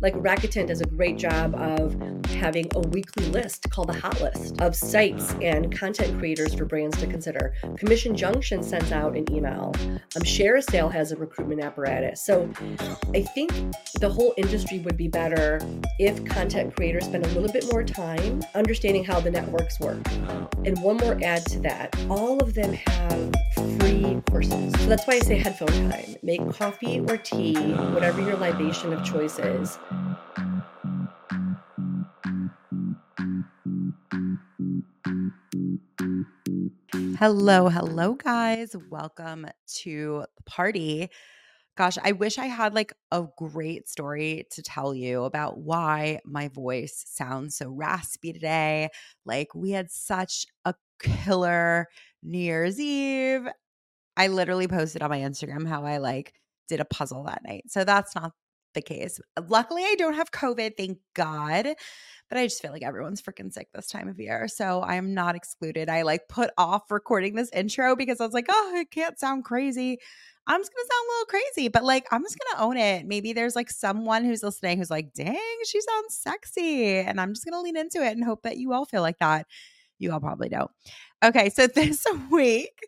Like Rakuten does a great job of having a weekly list called the hot list of sites and content creators for brands to consider. Commission Junction sends out an email. Um, ShareASale has a recruitment apparatus. So I think the whole industry would be better if content creators spend a little bit more time understanding how the networks work. And one more add to that all of them have free courses. So that's why I say headphone time. Make coffee or tea, whatever your libation of choice is. Hello, hello, guys. Welcome to the party. Gosh, I wish I had like a great story to tell you about why my voice sounds so raspy today. Like, we had such a killer New Year's Eve. I literally posted on my Instagram how I like did a puzzle that night. So that's not the case. Luckily, I don't have COVID, thank God. But I just feel like everyone's freaking sick this time of year. So I am not excluded. I like put off recording this intro because I was like, oh, it can't sound crazy. I'm just gonna sound a little crazy, but like I'm just gonna own it. Maybe there's like someone who's listening who's like, dang, she sounds sexy. And I'm just gonna lean into it and hope that you all feel like that. You all probably don't. Okay, so this week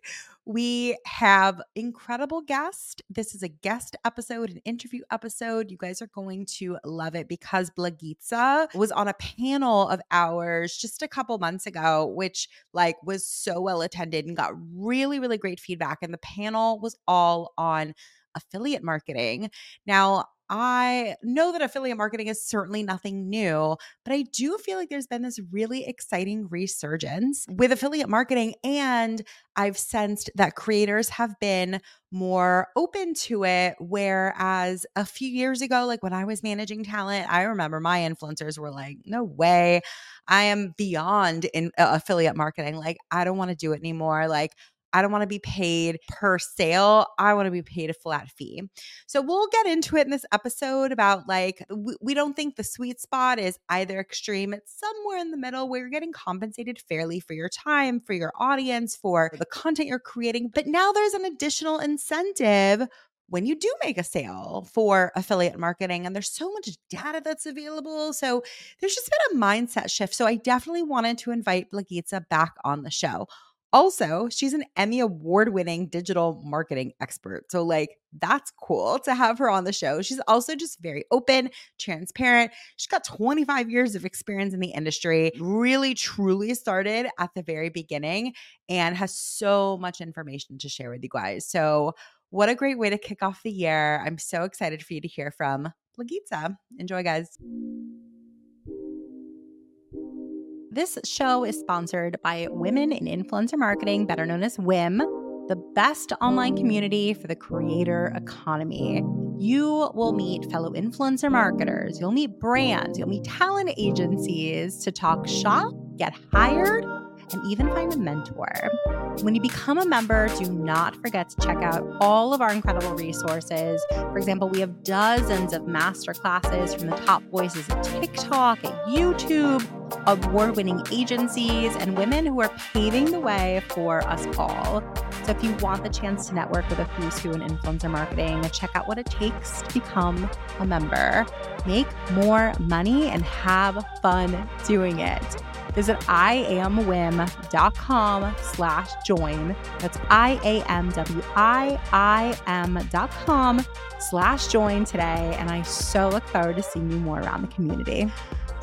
we have incredible guest. This is a guest episode, an interview episode. You guys are going to love it because Blagica was on a panel of ours just a couple months ago, which like was so well attended and got really, really great feedback. And the panel was all on affiliate marketing. Now, I know that affiliate marketing is certainly nothing new, but I do feel like there's been this really exciting resurgence with affiliate marketing. And I've sensed that creators have been more open to it. Whereas a few years ago, like when I was managing talent, I remember my influencers were like, no way. I am beyond in uh, affiliate marketing. Like, I don't want to do it anymore. Like, I don't want to be paid per sale. I want to be paid a flat fee. So we'll get into it in this episode about like, we, don't think the sweet spot is either extreme. It's somewhere in the middle where you're getting compensated fairly for your time, for your audience, for the content you're creating. But now there's an additional incentive when you do make a sale for affiliate marketing and there's so much data that's available so there's just been a mindset shift so i definitely wanted to invite Blagica back on the show also, she's an Emmy award winning digital marketing expert. So, like, that's cool to have her on the show. She's also just very open, transparent. She's got 25 years of experience in the industry, really, truly started at the very beginning and has so much information to share with you guys. So, what a great way to kick off the year. I'm so excited for you to hear from Blagica. Enjoy, guys. This show is sponsored by Women in Influencer Marketing, better known as WIM, the best online community for the creator economy. You will meet fellow influencer marketers, you'll meet brands, you'll meet talent agencies to talk shop, get hired, and even find a mentor. When you become a member, do not forget to check out all of our incredible resources. For example, we have dozens of master classes from the top voices at TikTok, at YouTube, award winning agencies, and women who are paving the way for us all. So if you want the chance to network with a who's who in influencer marketing, check out what it takes to become a member. Make more money and have fun doing it. Visit iamwim.com slash join. That's I-A-M-W-I-I-M dot com slash join today. And I so look forward to seeing you more around the community.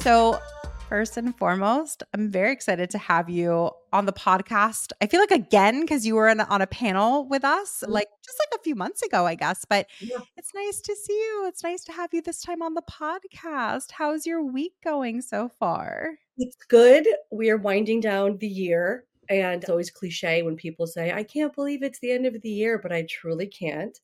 So first and foremost, I'm very excited to have you on the podcast. I feel like again, because you were in, on a panel with us, mm-hmm. like just like a few months ago, I guess. But yeah. it's nice to see you. It's nice to have you this time on the podcast. How's your week going so far? It's good. We are winding down the year. And it's always cliche when people say, I can't believe it's the end of the year, but I truly can't.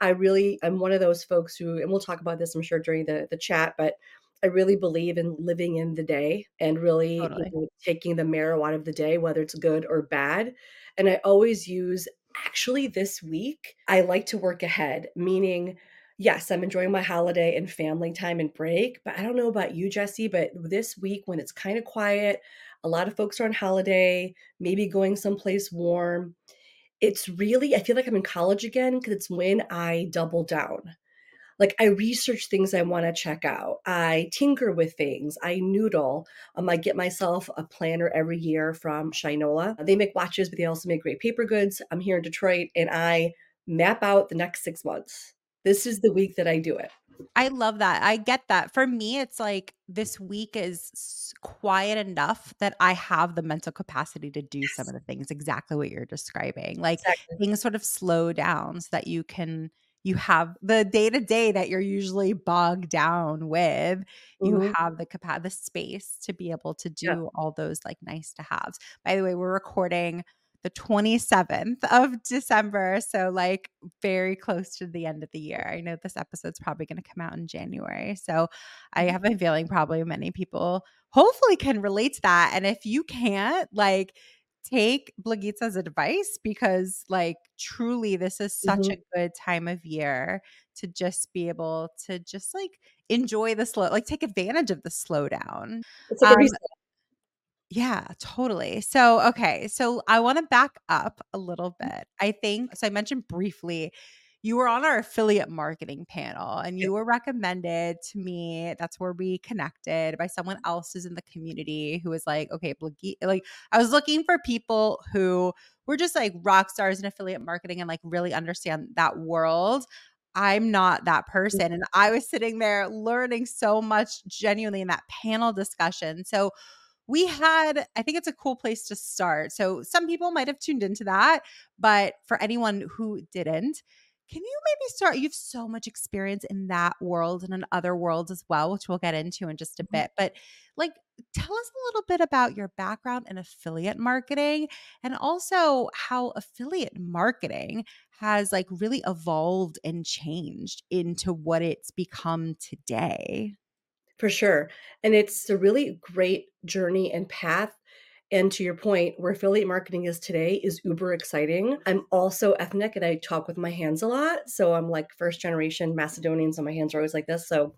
I really, I'm one of those folks who, and we'll talk about this, I'm sure, during the, the chat, but I really believe in living in the day and really totally. you know, taking the marrow out of the day, whether it's good or bad. And I always use, actually, this week, I like to work ahead, meaning, yes, I'm enjoying my holiday and family time and break. But I don't know about you, Jesse, but this week when it's kind of quiet, a lot of folks are on holiday, maybe going someplace warm. It's really, I feel like I'm in college again because it's when I double down. Like I research things I want to check out. I tinker with things. I noodle. Um, I get myself a planner every year from Shinola. They make watches, but they also make great paper goods. I'm here in Detroit and I map out the next six months. This is the week that I do it. I love that. I get that. For me, it's like this week is quiet enough that I have the mental capacity to do yes. some of the things exactly what you're describing. Like exactly. things sort of slow down so that you can you have the day to day that you're usually bogged down with. Mm-hmm. You have the capacity, the space to be able to do yeah. all those like nice to haves. By the way, we're recording the 27th of December. So, like, very close to the end of the year. I know this episode's probably going to come out in January. So, I mm-hmm. have a feeling probably many people hopefully can relate to that. And if you can't, like, take Blagica's advice because, like, truly, this is such mm-hmm. a good time of year to just be able to just like enjoy the slow, like, take advantage of the slowdown. Um, yeah, totally. So, okay. So, I want to back up a little mm. bit. I think, so I mentioned briefly, you were on our affiliate marketing panel and you were recommended to me. That's where we connected by someone else who's in the community who was like, okay, like I was looking for people who were just like rock stars in affiliate marketing and like really understand that world. I'm not that mm. person. And I was sitting there learning so much genuinely in that panel discussion. So, we had, I think it's a cool place to start. So some people might have tuned into that, but for anyone who didn't, can you maybe start? You have so much experience in that world and in other worlds as well, which we'll get into in just a mm-hmm. bit. But like, tell us a little bit about your background in affiliate marketing and also how affiliate marketing has like really evolved and changed into what it's become today. For sure. And it's a really great journey and path. And to your point, where affiliate marketing is today is uber exciting. I'm also ethnic and I talk with my hands a lot. So I'm like first generation Macedonian, so my hands are always like this. So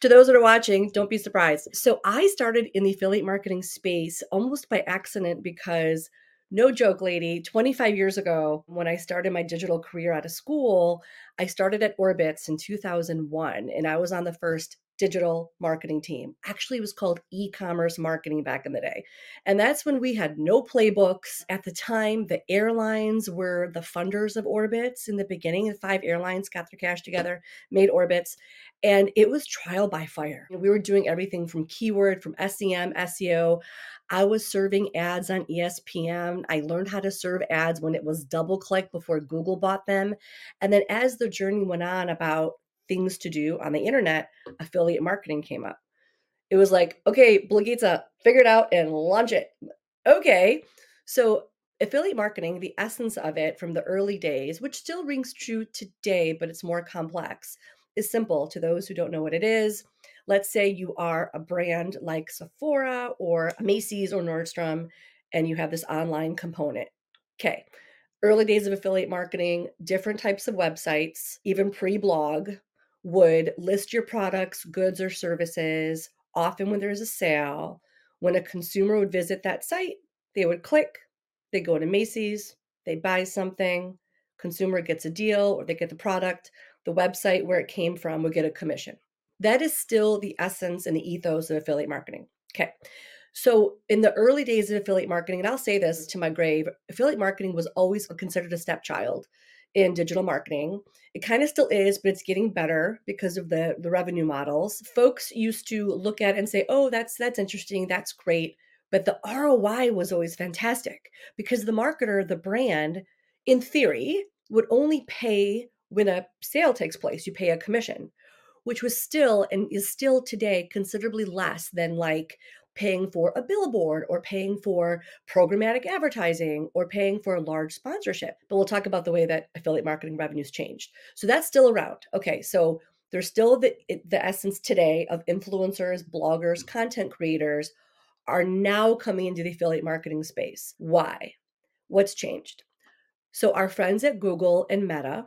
to those that are watching, don't be surprised. So I started in the affiliate marketing space almost by accident because no joke, lady, 25 years ago, when I started my digital career out of school, I started at Orbitz in 2001 and I was on the first digital marketing team. Actually, it was called e commerce marketing back in the day. And that's when we had no playbooks. At the time, the airlines were the funders of Orbitz in the beginning. The five airlines got their cash together, made Orbitz, and it was trial by fire. We were doing everything from keyword, from SEM, SEO. I was serving ads on ESPN. I learned how to serve ads when it was DoubleClick before Google bought them. And then as the journey went on about things to do on the internet, affiliate marketing came up. It was like, okay, Blagica, uh, figure it out and launch it. Okay. So affiliate marketing, the essence of it from the early days, which still rings true today, but it's more complex, is simple to those who don't know what it is. Let's say you are a brand like Sephora or Macy's or Nordstrom, and you have this online component. Okay. Early days of affiliate marketing, different types of websites, even pre blog, would list your products, goods, or services, often when there's a sale. When a consumer would visit that site, they would click, they go to Macy's, they buy something, consumer gets a deal or they get the product, the website where it came from would get a commission. That is still the essence and the ethos of affiliate marketing. Okay. So, in the early days of affiliate marketing, and I'll say this to my grave, affiliate marketing was always considered a stepchild in digital marketing. It kind of still is, but it's getting better because of the the revenue models. Folks used to look at and say, "Oh, that's that's interesting, that's great." But the ROI was always fantastic because the marketer, the brand, in theory, would only pay when a sale takes place. You pay a commission, which was still and is still today considerably less than like paying for a billboard or paying for programmatic advertising or paying for a large sponsorship. But we'll talk about the way that affiliate marketing revenues changed. So that's still around. Okay, so there's still the the essence today of influencers, bloggers, content creators are now coming into the affiliate marketing space. Why? What's changed? So our friends at Google and Meta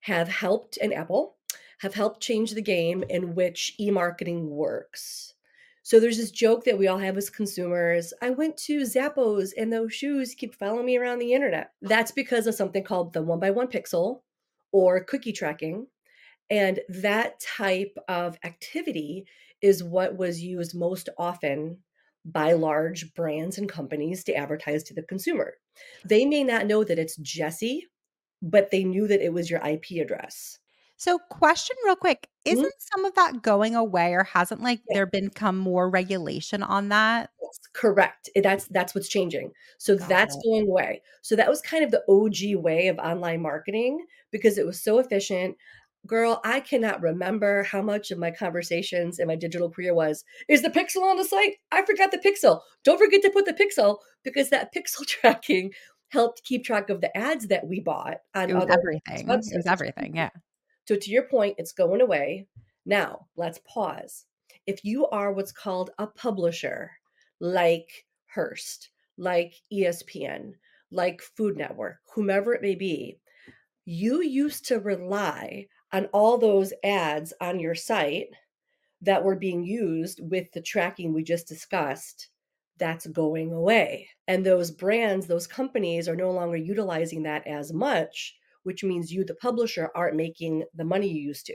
have helped and Apple have helped change the game in which e-marketing works. So there's this joke that we all have as consumers. I went to Zappos and those shoes keep following me around the internet. That's because of something called the one by one pixel or cookie tracking. And that type of activity is what was used most often by large brands and companies to advertise to the consumer. They may not know that it's Jesse, but they knew that it was your IP address. So, question real quick, Mhm. isn't some of that going away or hasn't like Yeah. there come more regulation on that? Correct. Eh, that's that's what's changing. So Got that's it. going away. So that was kind of the OG way of online marketing because it was so efficient. Girl, I cannot remember how much of my conversations in my digital career was, "Is the pixel on the site? I forgot the pixel. Don't forget to put the pixel," because that pixel tracking helped keep track of the ads that we bought on It was other everything. It was websites. everything. Yeah. So to your point, it's going away. Now, let's pause. If you are what's called a publisher, like Hearst, like ESPN, like Food Network, whomever it may be, you used to rely on all those ads on your site that were being used with the tracking we just discussed. That's going away. And those brands, those companies are no longer utilizing that as much, which means you, the publisher, aren't making the money you used to.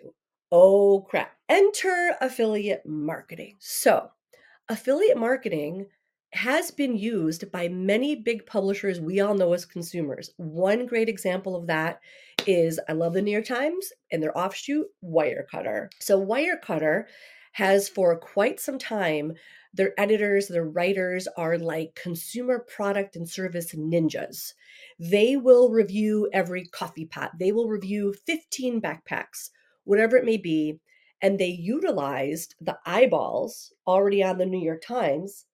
Oh crap. Enter affiliate marketing. So, affiliate marketing has been used by many big publishers we all know as consumers. One great example of that is I love the New York Times and their offshoot, Wirecutter. So, Wirecutter has for quite some time, their editors, their writers are like consumer product and service ninjas. They will review every coffee pot, they will review 15 backpacks, whatever it may be. And they utilized the eyeballs already on the New York Times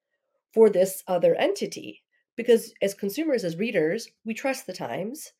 for this other entity. Because as consumers, as readers, we trust the Times.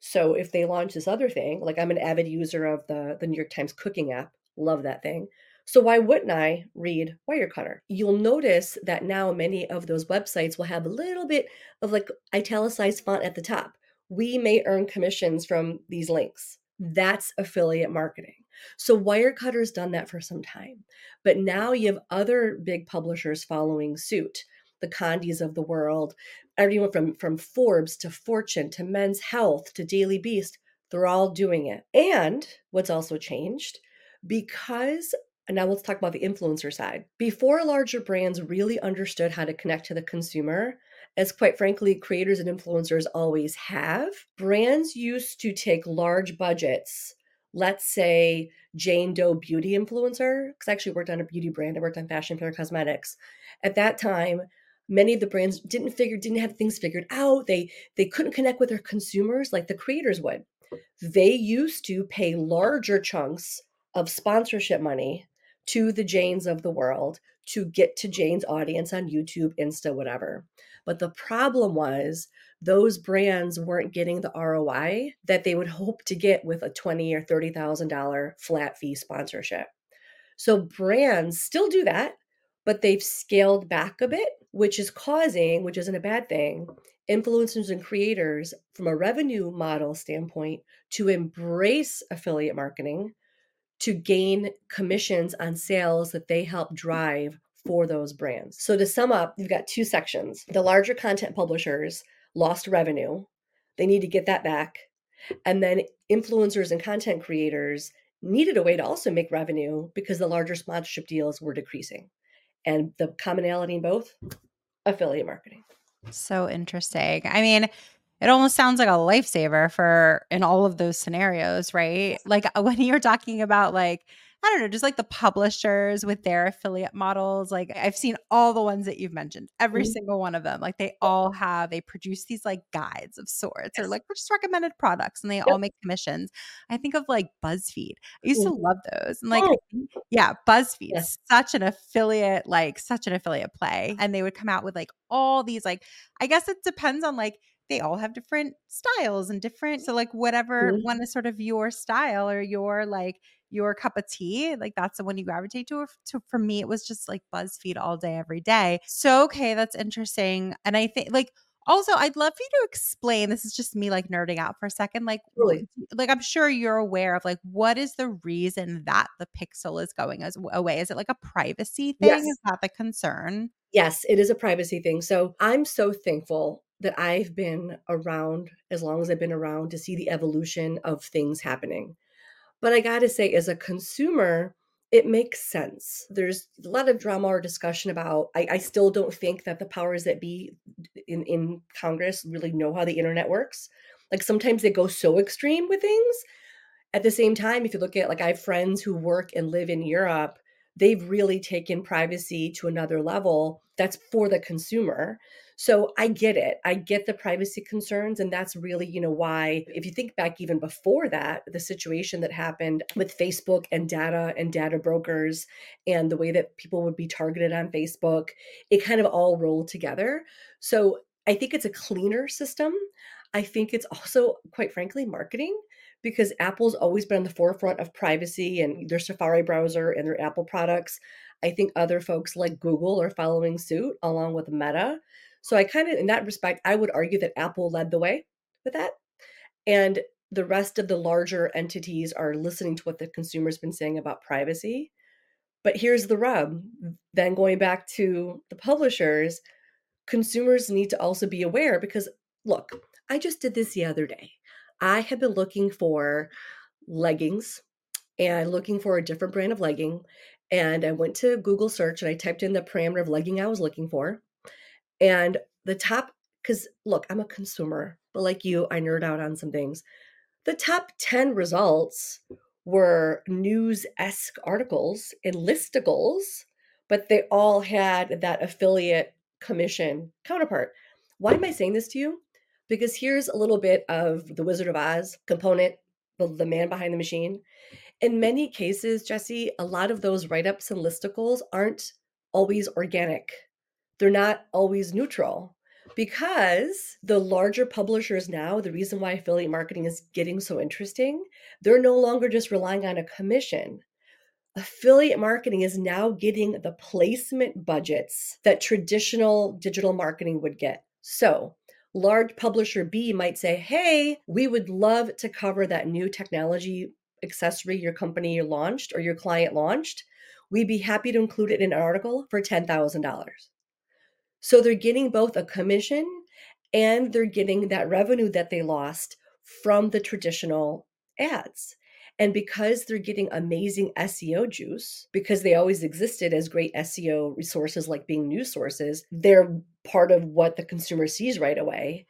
So if they launch this other thing, like I'm an avid user of the, the New York Times cooking app, love that thing. So why wouldn't I read Wirecutter? You'll notice that now many of those websites will have a little bit of like italicized font at the top. We may earn commissions from these links. That's affiliate marketing. So Wirecutter's done that for some time. But now you have other big publishers following suit. The Condés of the world, everyone from from Forbes to Fortune to Men's Health to Daily Beast, they're all doing it. And what's also changed because and now let's talk about the influencer side. Before larger brands really understood how to connect to the consumer, as quite frankly, creators and influencers always have, brands used to take large budgets. Let's say Jane Doe beauty influencer, because I actually worked on a beauty brand. I worked on Fashion Fair Cosmetics. At that time, many of the brands didn't figure, didn't have things figured out. They they couldn't connect with their consumers like the creators would. They used to pay larger chunks of sponsorship money to the Janes of the world to get to Jane's audience on YouTube, Insta, whatever. But the problem was those brands weren't getting the ROI that they would hope to get with a twenty or thirty thousand dollar flat fee sponsorship. So brands still do that, but they've scaled back a bit, which is causing, which isn't a bad thing, influencers and creators from a revenue model standpoint to embrace affiliate marketing to gain commissions on sales that they help drive for those brands. So to sum up, you've got two sections. The larger content publishers lost revenue. They need to get that back. And then influencers and content creators needed a way to also make revenue because the larger sponsorship deals were decreasing. And the commonality in both affiliate marketing. So interesting. I mean, it almost sounds like a lifesaver for in all of those scenarios, right? Like uh, when you're talking about like I don't know, just like the publishers with their affiliate models. Like I've seen all the ones that you've mentioned, every Mhm. single one of them. Like they all have, they produce these like guides of sorts or Yes. like just recommended products and they all make commissions. I think of like BuzzFeed. I used to Mhm. love those. And like, Oh. yeah, BuzzFeed, Yes. such an affiliate, like such an affiliate play. And they would come out with like all these, like, I guess it depends on like, they all have different styles and different. So, like, whatever Mhm. one is sort of your style or your like, your cup of tea, like that's the one you gravitate to. to. For me, it was just like BuzzFeed all day, every day. So, okay, that's interesting. And I think, like, also, I'd love for you to explain. This is just me like nerding out for a second. Like, Really? like I'm sure you're aware of like what is the reason that the pixel is going as away? Is it like a privacy thing? Yes. Is that the concern? Yes, it is a privacy thing. So I'm so thankful that I've been around as long as I've been around to see the evolution of things happening. But I gotta say, as a consumer, it makes sense. There's a lot of drama or discussion about I, I still don't think that the powers that be in, in Congress really know how the internet works. Like sometimes they go so extreme with things. At the same time, if you look at like I have friends who work and live in Europe, they've really taken privacy to another level that's for the consumer. So I get it. I get the privacy concerns. And that's really, you know, why, if you think back even before that, the situation that happened with Facebook and data and data brokers and the way that people would be targeted on Facebook, it kind of all rolled together. So I think it's a cleaner system. I think it's also, quite frankly, marketing because Apple's always been on the forefront of privacy and their Safari browser and their Apple products. I think other folks like Google are following suit along with Meta. So I kind of, in that respect, I would argue that Apple led the way with that. And the rest of the larger entities are listening to what the consumer's been saying about privacy. But here's the rub. Then going back to the publishers, consumers need to also be aware because look, I just did this the other day. I have been looking for leggings and looking for a different brand of legging. And I went to Google search and I typed in the parameter of legging I was looking for. And the top, because look, I'm a consumer, but like you, I nerd out on some things. The top 10 results were news esque articles and listicles, but they all had that affiliate commission counterpart. Why am I saying this to you? Because here's a little bit of the Wizard of Oz component, the, the man behind the machine. In many cases, Jesse, a lot of those write ups and listicles aren't always organic they're not always neutral because the larger publishers now, the reason why affiliate marketing is getting so interesting, they're no longer just relying on a commission. Affiliate marketing is now getting the placement budgets that traditional digital marketing would get. So, large publisher B might say, Hey, we would love to cover that new technology accessory your company launched or your client launched. We'd be happy to include it in an article for $10,000. So they're getting both a commission and they're getting that revenue that they lost from the traditional ads. And because they're getting amazing SEO juice, because they always existed as great SEO resources like being news sources, they're part of what the consumer sees right away.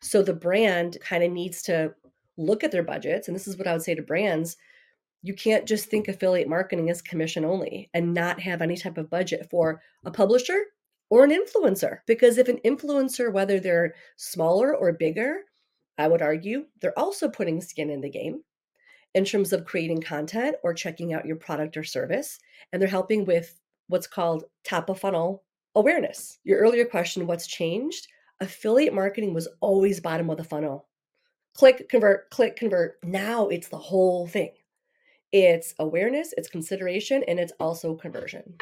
So the brand kind of needs to look at their budgets. And this is what I would say to brands you can't just think affiliate marketing as commission only and not have any type of budget for a publisher or an influencer. Because if an influencer, whether they're smaller or bigger, I would argue they're also putting skin in the game in terms of creating content or checking out your product or service. And they're helping with what's called top of funnel awareness. Your earlier question, what's changed? Affiliate marketing was always bottom of the funnel. Click, convert, click, convert. Now it's the whole thing it's awareness, it's consideration, and it's also conversion.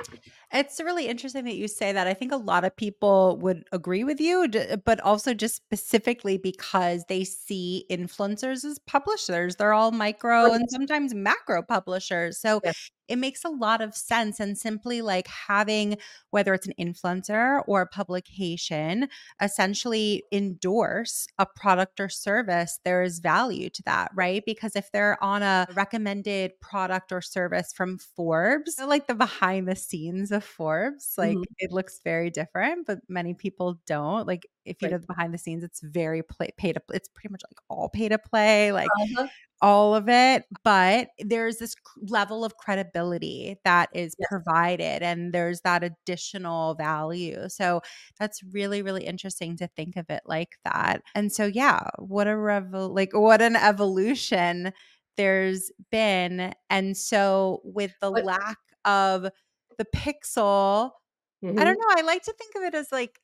It's really interesting that you say that. I think a lot of people would agree with you, but also just specifically because they see influencers as publishers. They're all micro and sometimes macro publishers. So yes it makes a lot of sense. And simply like having, whether it's an influencer or a publication, essentially endorse a product or service, there is value to that, right? Because if they're on a recommended product or service from Forbes, like the behind the scenes of Forbes, like mm-hmm. it looks very different, but many people don't. Like if you right. know the behind the scenes, it's very play, pay to. It's pretty much like all pay to play. Like uh-huh all of it, but there's this level of credibility that is yes. provided and there's that additional value. So that's really really interesting to think of it like that. And so yeah, what a revel like what an evolution there's been. And so with the what? lack of the pixel, mm-hmm. I don't know, I like to think of it as like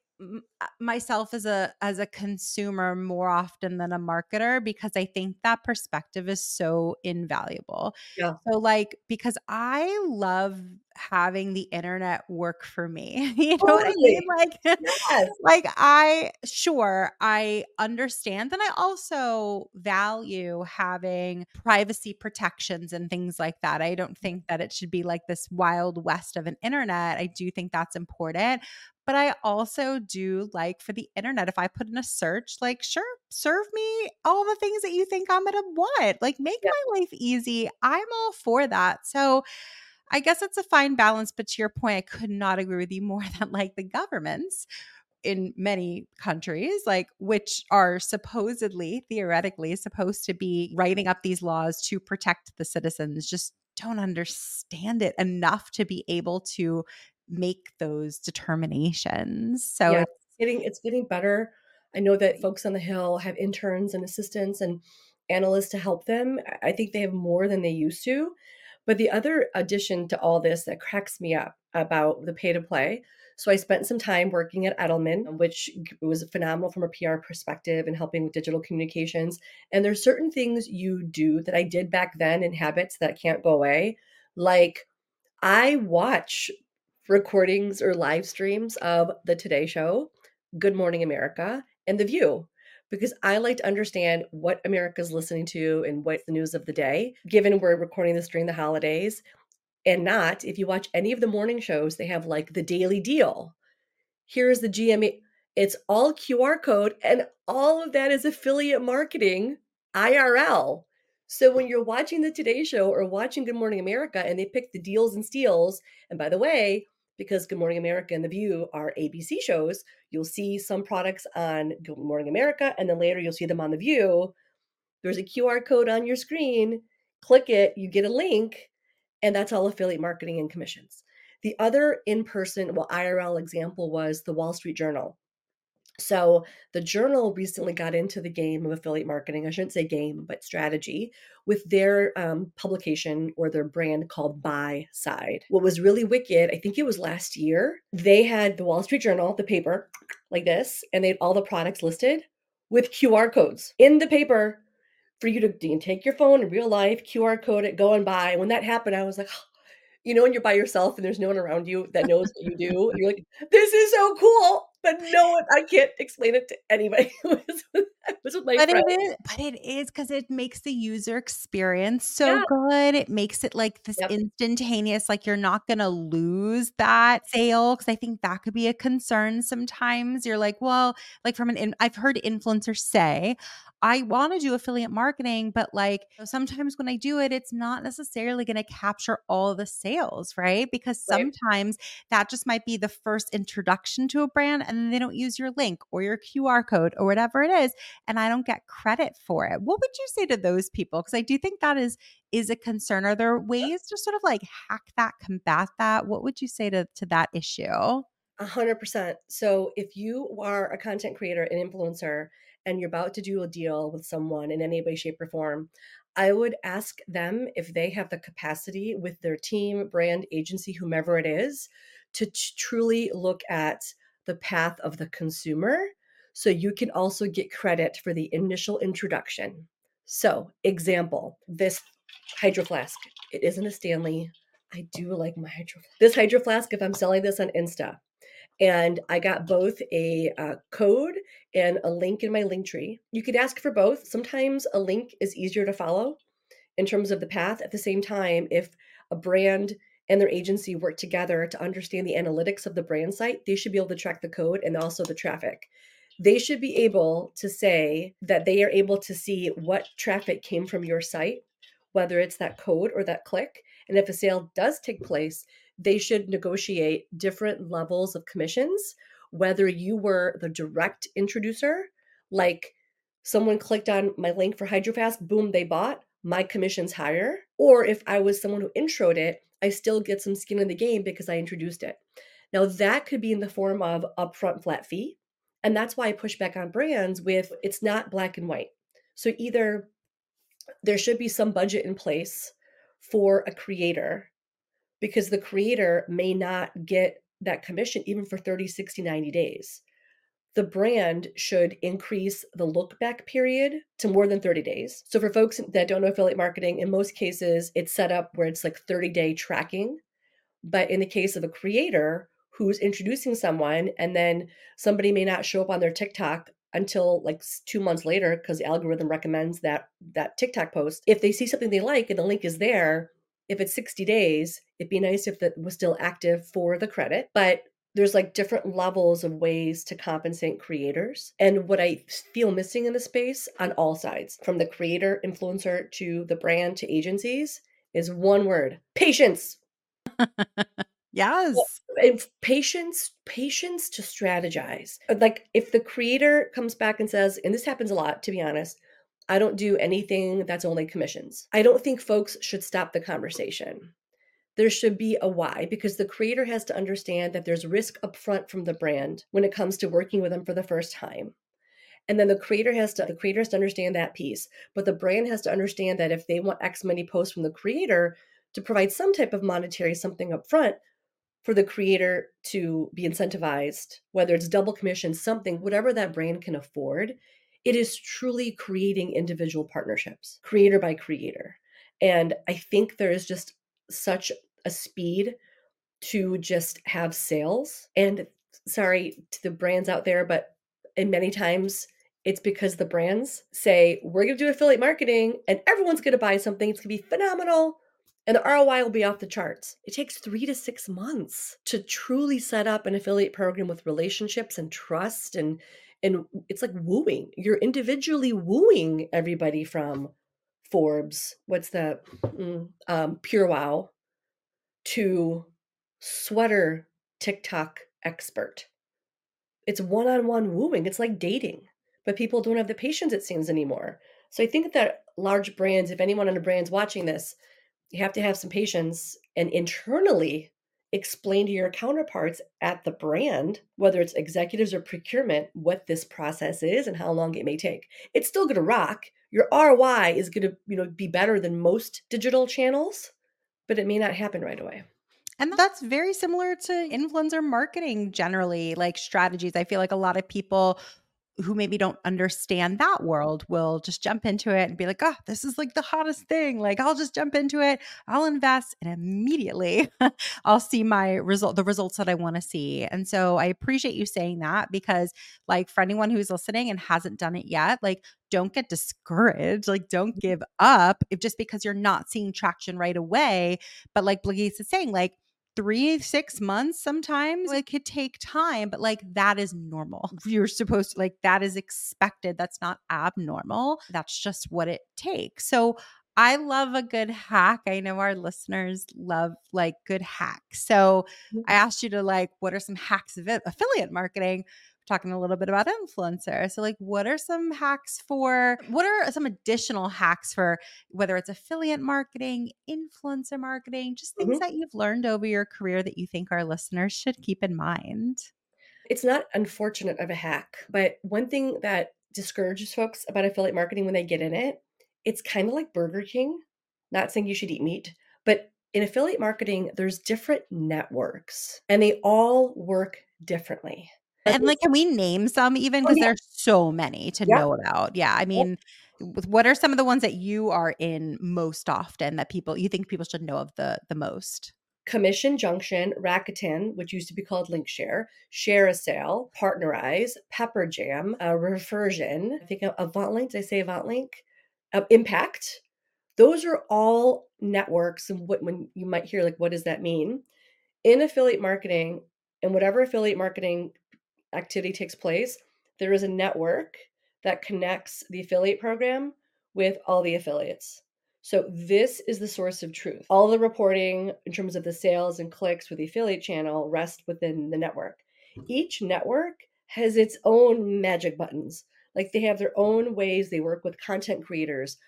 Uh, myself as a as a consumer more often than a marketer because I think that perspective is so invaluable. Yeah. So like because I love having the internet work for me. You know what I mean? Like Yes. like I sure, I understand and I also value having privacy protections and things like that. I don't mm. think that it should be like this wild west of an internet. I do think that's important. But I also do like for the internet, if I put in a search, like, sure, serve me all the things that you think I'm gonna want. Like, make Yeah. my life easy. I'm all for that. So I guess it's a fine balance, but to your point, I could not agree with you more that like the governments in many countries, like which are supposedly, theoretically, supposed to be writing up these laws to protect the citizens, just don't understand it enough to be able to make those determinations. So Yeah, it's getting it's getting better. I know that folks on the Hill have interns and assistants and analysts to help them. I think they have more than they used to. But the other addition to all this that cracks me up about the pay to play. So I spent some time working at Edelman, which was phenomenal from a PR perspective and helping with digital communications. And there's certain things you do that I did back then and habits that can't go away. Like I watch recordings or live streams of the Today Show, Good Morning America, and The View because I like to understand what America's listening to and what's the news of the day, given we're recording this during the holidays. And not, if you watch any of the morning shows, they have like the daily deal. Here's the GME. It's all QR code, and all of that is affiliate marketing IRL. So when you're watching the Today Show or watching Good Morning America and they pick the deals and steals, and by the way, because Good Morning America and The View are ABC shows, you'll see some products on Good Morning America, and then later you'll see them on The View. There's a QR code on your screen. Click it, you get a link, and that's all affiliate marketing and commissions. The other in person, well, IRL example was the Wall Street Journal. So the journal recently got into the game of affiliate marketing. I shouldn't say game, but strategy with their um, publication or their brand called Buy Side. What was really wicked, I think it was last year, they had the Wall Street Journal, the paper, like this, and they had all the products listed with QR codes in the paper for you to take your phone in real life, QR code it, go and buy. When that happened, I was like, you know, when you're by yourself and there's no one around you that knows what you do, you're like, this is so cool. But no one, I can't explain it to anybody. it was with, it was with my But friend. it is but it is because it makes the user experience so Yeah. good. It makes it like this Yep. instantaneous, like you're not gonna lose that sale. Because I think that could be a concern sometimes. You're like, well, like from an in I've heard influencers say, I wanna do affiliate marketing, but like sometimes when I do it, it's not necessarily gonna capture all the sales, right? Because Right. sometimes that just might be the first introduction to a brand and then they don't use your link or your QR code or whatever it is and I don't get credit for it. What would you say to those people? Because I do think that is is a concern. Are there ways to sort of like hack that, combat that? What would you say to to that issue? A hundred percent. So if you are a content creator, an influencer, and you're about to do a deal with someone in any way, shape, or form, I would ask them if they have the capacity with their team, brand, agency, whomever it is, to t- truly look at the path of the consumer so you can also get credit for the initial introduction. So, example, this hydro flask. It isn't a Stanley. I do like my hydro. This hydro flask, if I'm selling this on Insta, and I got both a uh, code and a link in my link tree. You could ask for both. Sometimes a link is easier to follow in terms of the path. At the same time, if a brand and their agency work together to understand the analytics of the brand site, they should be able to track the code and also the traffic. They should be able to say that they are able to see what traffic came from your site, whether it's that code or that click. And if a sale does take place, they should negotiate different levels of commissions, whether you were the direct introducer, like someone clicked on my link for Hydro Flask, boom, they bought, my commission's higher. Or if I was someone who introed it, I still get some skin in the game because I introduced it. Now, that could be in the form of upfront flat fee. And that's why I push back on brands with it's not black and white. So either there should be some budget in place for a creator because the creator may not get that commission even for 30, 60, 90 days. The brand should increase the look back period to more than 30 days. So, for folks that don't know affiliate marketing, in most cases, it's set up where it's like 30 day tracking. But in the case of a creator who's introducing someone and then somebody may not show up on their TikTok until like two months later because the algorithm recommends that that TikTok post. If they see something they like and the link is there, if it's 60 days, it'd be nice if that was still active for the credit. But there's like different levels of ways to compensate creators. And what I feel missing in the space on all sides, from the creator, influencer to the brand to agencies, is one word patience. yes. Well, patience, patience to strategize. Uh, like if the creator comes back and says, and this happens a lot, to be honest, I don't do anything that's only commissions. I don't think folks should stop the conversation there should be a why because the creator has to understand that there's risk upfront from the brand when it comes to working with them for the first time. And then the creator has to the creator has to understand that piece but the brand has to understand that if they want x many posts from the creator to provide some type of monetary something upfront for the creator to be incentivized whether it's double commission something whatever that brand can afford it is truly creating individual partnerships creator by creator. And i think there is just such a speed to just have sales. And sorry to the brands out there, but in many times it's because the brands say, we're going to do affiliate marketing and everyone's going to buy something. It's going to be phenomenal. And the ROI will be off the charts. It takes three to six months to truly set up an affiliate program with relationships and trust. And, and it's like wooing. You're individually wooing everybody from Forbes, what's the mm, um, PureWow, to sweater TikTok expert. It's one on one wooing. It's like dating, but people don't have the patience, it seems, anymore. So I think that large brands, if anyone on a brand's watching this, you have to have some patience and internally explain to your counterparts at the brand, whether it's executives or procurement, what this process is and how long it may take. It's still going to rock your ROI is going to, you know, be better than most digital channels, but it may not happen right away. And that's very similar to influencer marketing generally, like strategies. I feel like a lot of people who maybe don't understand that world will just jump into it and be like, oh, this is like the hottest thing. Like, I'll just jump into it, I'll invest, and immediately I'll see my result, the results that I want to see. And so I appreciate you saying that because, like, for anyone who's listening and hasn't done it yet, like, don't get discouraged. Like, don't mm-hmm. give up if just because you're not seeing traction right away. But, like Blaise is saying, like, three, six months sometimes. It could take time, but like that is normal. You're supposed to, like, that is expected. That's not abnormal. That's just what it takes. So, I love a good hack. I know our listeners love like good hacks. So mm-hmm. I asked you to like, what are some hacks of affiliate marketing? Talking a little bit about influencer. So, like, what are some hacks for what are some additional hacks for whether it's affiliate marketing, influencer marketing, just things mm-hmm. that you've learned over your career that you think our listeners should keep in mind? It's not unfortunate of a hack, but one thing that discourages folks about affiliate marketing when they get in it, it's kind of like Burger King. Not saying you should eat meat, but in affiliate marketing, there's different networks and they all work differently. And like, can we name some even? Because oh, yeah. there's so many to yep. know about. Yeah. I mean, yep. what are some of the ones that you are in most often that people you think people should know of the the most? Commission Junction, Rakuten, which used to be called Linkshare, ShareASale, Partnerize, Pepperjam, uh, Refersion, I think AvantLink, did I say AvantLink? Uh, Impact. Those are all networks. And what when you might hear, like, what does that mean? In affiliate marketing, and whatever affiliate marketing activity takes place, there is a network that connects the affiliate program with all the affiliates. So this is the source of truth. All the reporting in terms of the sales and clicks with the affiliate channel rest within the network. Hmm. Each network has its own magic buttons. Like they have their own ways they work with content creators.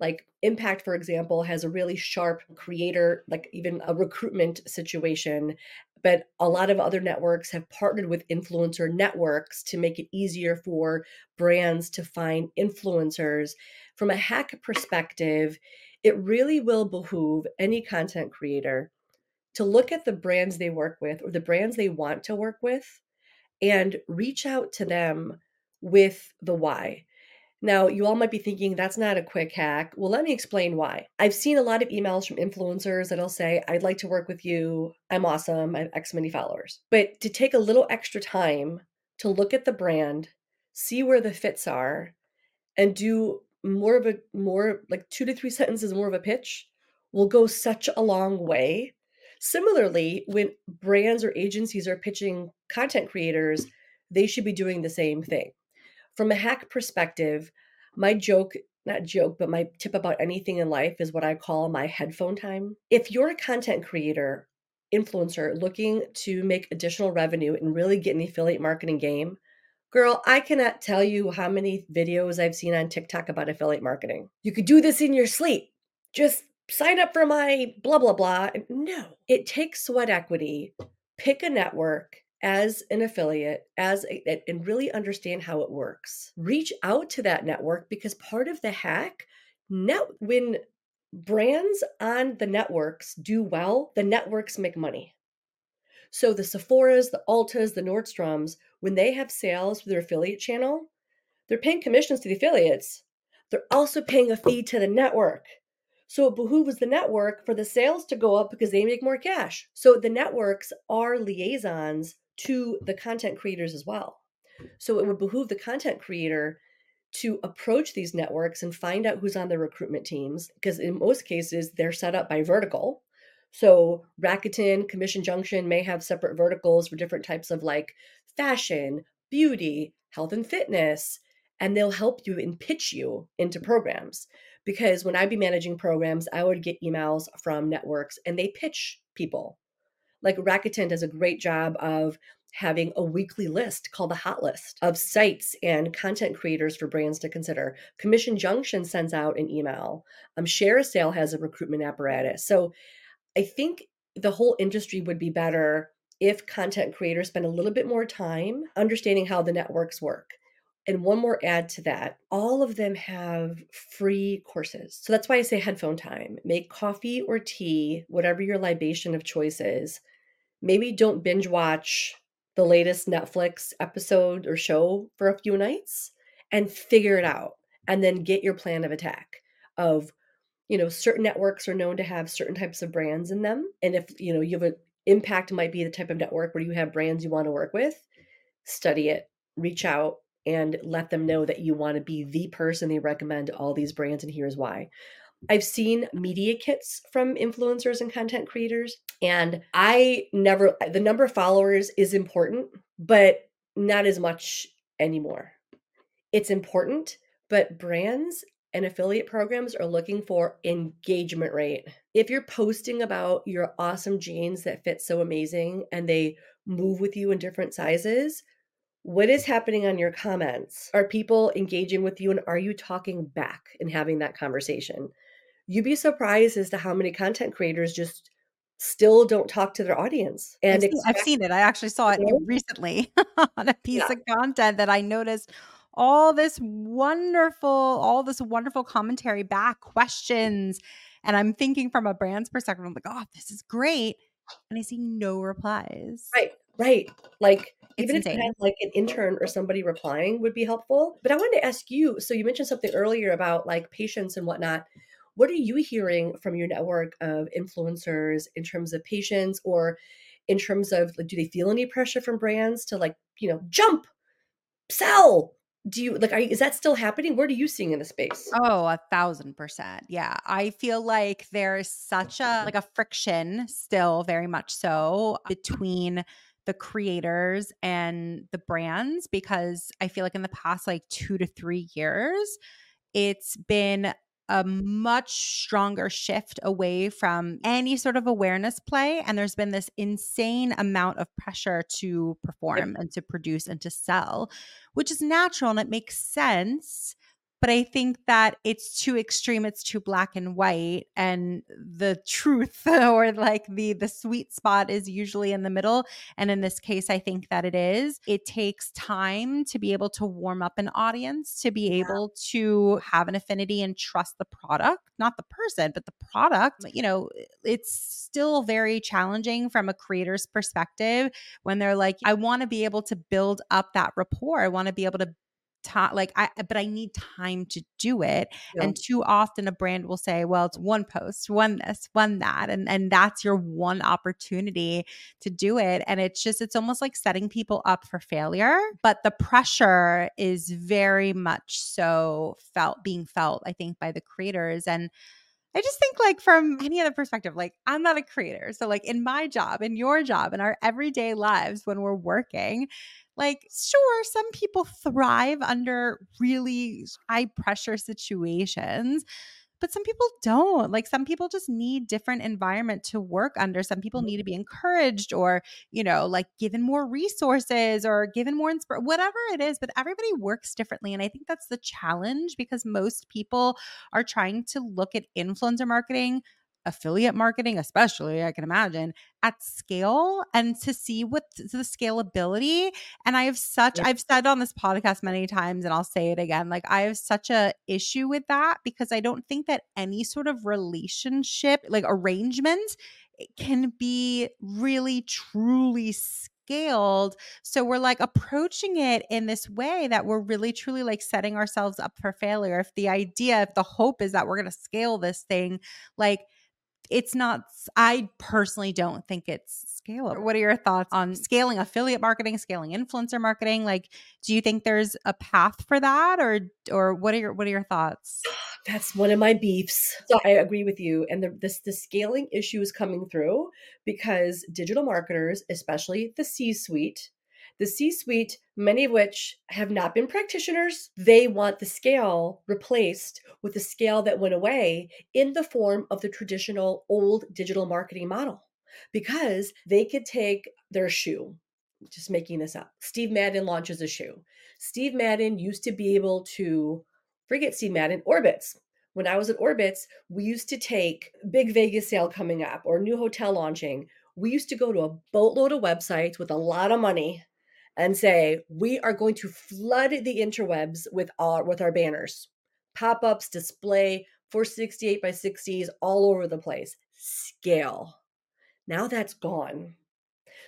Like Impact, for example, has a really sharp creator, like even a recruitment situation but a lot of other networks have partnered with influencer networks to make it easier for brands to find influencers. From a hack perspective, it really will behoove any content creator to look at the brands they work with or the brands they want to work with and reach out to them with the why. Now, you all might be thinking that's not a quick hack. Well, let me explain why. I've seen a lot of emails from influencers that'll say, I'd like to work with you. I'm awesome. I have X many followers. But to take a little extra time to look at the brand, see where the fits are, and do more of a more like two to three sentences more of a pitch will go such a long way. Similarly, when brands or agencies are pitching content creators, they should be doing the same thing. From a hack perspective, my joke, not joke, but my tip about anything in life is what I call my headphone time. If you're a content creator, influencer looking to make additional revenue and really get in the affiliate marketing game, Girl, I cannot tell you how many videos I've seen on TikTok about affiliate marketing. You could do this in your sleep. Just sign up for my blah, blah, blah. No, it takes sweat equity. Pick a network as an affiliate as a, and really understand how it works. Reach out to that network because part of the hack net when brands on the networks do well, the networks make money. So the Sephora's, the Ultas the Nordstroms, when they have sales for their affiliate channel, they're paying commissions to the affiliates. They're also paying a fee to the network. So it behooves the network for the sales to go up because they make more cash. So the networks are liaisons to the content creators as well. So it would behoove the content creator to approach these networks and find out who's on the recruitment teams because in most cases they're set up by vertical so Rakuten, Commission Junction may have separate verticals for different types of like fashion, beauty, health and fitness, and they'll help you and pitch you into programs. Because when I'd be managing programs, I would get emails from networks and they pitch people. Like Rakuten does a great job of having a weekly list called the hot list of sites and content creators for brands to consider. Commission Junction sends out an email. Um, ShareASale has a recruitment apparatus. So I think the whole industry would be better if content creators spend a little bit more time understanding how the networks work. And one more add to that all of them have free courses. So that's why I say headphone time. Make coffee or tea, whatever your libation of choice is. Maybe don't binge watch the latest Netflix episode or show for a few nights and figure it out. And then get your plan of attack of you know certain networks are known to have certain types of brands in them and if you know you have an impact might be the type of network where you have brands you want to work with study it reach out and let them know that you want to be the person they recommend to all these brands and here's why I've seen media kits from influencers and content creators, and I never, the number of followers is important, but not as much anymore. It's important, but brands and affiliate programs are looking for engagement rate. If you're posting about your awesome jeans that fit so amazing and they move with you in different sizes, what is happening on your comments? Are people engaging with you and are you talking back and having that conversation? You'd be surprised as to how many content creators just still don't talk to their audience. And I've seen, expect- I've seen it. I actually saw it recently on a piece yeah. of content that I noticed all this wonderful, all this wonderful commentary back, questions. And I'm thinking from a brand's perspective, I'm like, oh, this is great. And I see no replies. Right, right. Like, it's even insane. if you had like an intern or somebody replying would be helpful. But I wanted to ask you so you mentioned something earlier about like patience and whatnot. What are you hearing from your network of influencers in terms of patients or in terms of like, do they feel any pressure from brands to like, you know, jump, sell, do you like are, is that still happening? What are you seeing in the space? Oh a thousand percent yeah. I feel like there's such a like a friction still very much so between the creators and the brands because i feel like in the past like two to three years it's been a much stronger shift away from any sort of awareness play. And there's been this insane amount of pressure to perform yep. and to produce and to sell, which is natural and it makes sense but I think that it's too extreme, it's too black and white and the truth or like the the sweet spot is usually in the middle and in this case I think that it is. It takes time to be able to warm up an audience, to be yeah. able to have an affinity and trust the product, not the person, but the product. Mm-hmm. You know, it's still very challenging from a creator's perspective when they're like I want to be able to build up that rapport. I want to be able to time like I but I need time to do it. Yeah. And too often a brand will say, well, it's one post, one this, one that. And and that's your one opportunity to do it. And it's just it's almost like setting people up for failure. But the pressure is very much so felt being felt, I think, by the creators. And I just think, like, from any other perspective, like, I'm not a creator. So, like, in my job, in your job, in our everyday lives when we're working, like, sure, some people thrive under really high pressure situations but some people don't. Like some people just need different environment to work under. Some people mm-hmm. need to be encouraged or, you know, like given more resources or given more inspiration, whatever it is, but everybody works differently. And I think that's the challenge because most people are trying to look at influencer marketing affiliate marketing, especially, I can imagine, at scale and to see what the scalability. And I have such, I've said on this podcast many times, and I'll say it again, like I have such a issue with that because I don't think that any sort of relationship, like arrangement, eh, can be really truly scaled. So we're like approaching it in this way that we're really truly like setting ourselves up for failure. If the idea, if the hope is that we're going to scale this thing, like it's not i personally don't think it's scalable. What are your thoughts on scaling affiliate marketing scaling influencer marketing? Like do you think there's a path for that or or what are your what are your thoughts? That's one of my beefs. So i agree with you and the this the scaling issue is coming through because digital marketers especially the c suite the C suite, many of which have not been practitioners, they want the scale replaced with the scale that went away in the form of the traditional old digital marketing model because they could take their shoe. Just making this up. Steve Madden launches a shoe. Steve Madden used to be able to forget Steve Madden, Orbitz. when I was at Orbitz, we used to take big Vegas sale coming up or new hotel launching. We used to go to a boatload of websites with a lot of money and say we are going to flood the interwebs with our with our banners pop-ups display 468 by 60s all over the place scale. Now that's gone.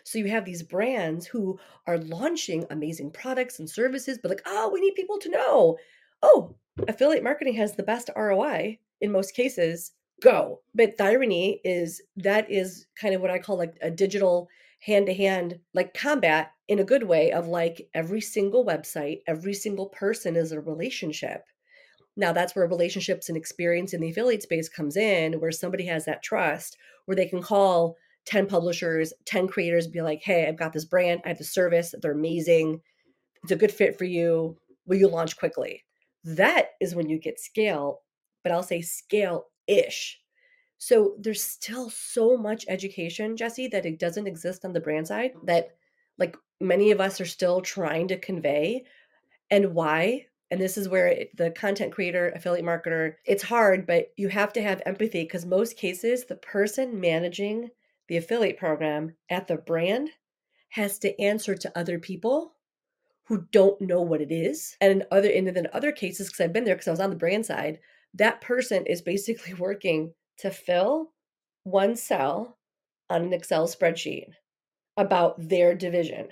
So you have these brands who are launching amazing products and services but like oh we need people to know. Oh affiliate marketing has the best roi in most cases. Go. But the irony is that is kind of what i call like a digital hand to hand like combat in a good way of like every single website, every single person is a relationship. Now that's where relationships and experience in the affiliate space comes in, where somebody has that trust, where they can call 10 publishers, 10 creators, be like, hey, I've got this brand, I have the service, they're amazing, it's a good fit for you. Will you launch quickly? That is when you get scale, but I'll say scale ish so there's still so much education, Jesse, that it doesn't exist on the brand side that like many of us are still trying to convey. And why? And this is where it, the content creator, affiliate marketer, it's hard, but you have to have empathy because most cases, the person managing the affiliate program at the brand has to answer to other people who don't know what it is. And in other and then other cases, because I've been there because I was on the brand side, that person is basically working to fill one cell on an Excel spreadsheet about their division.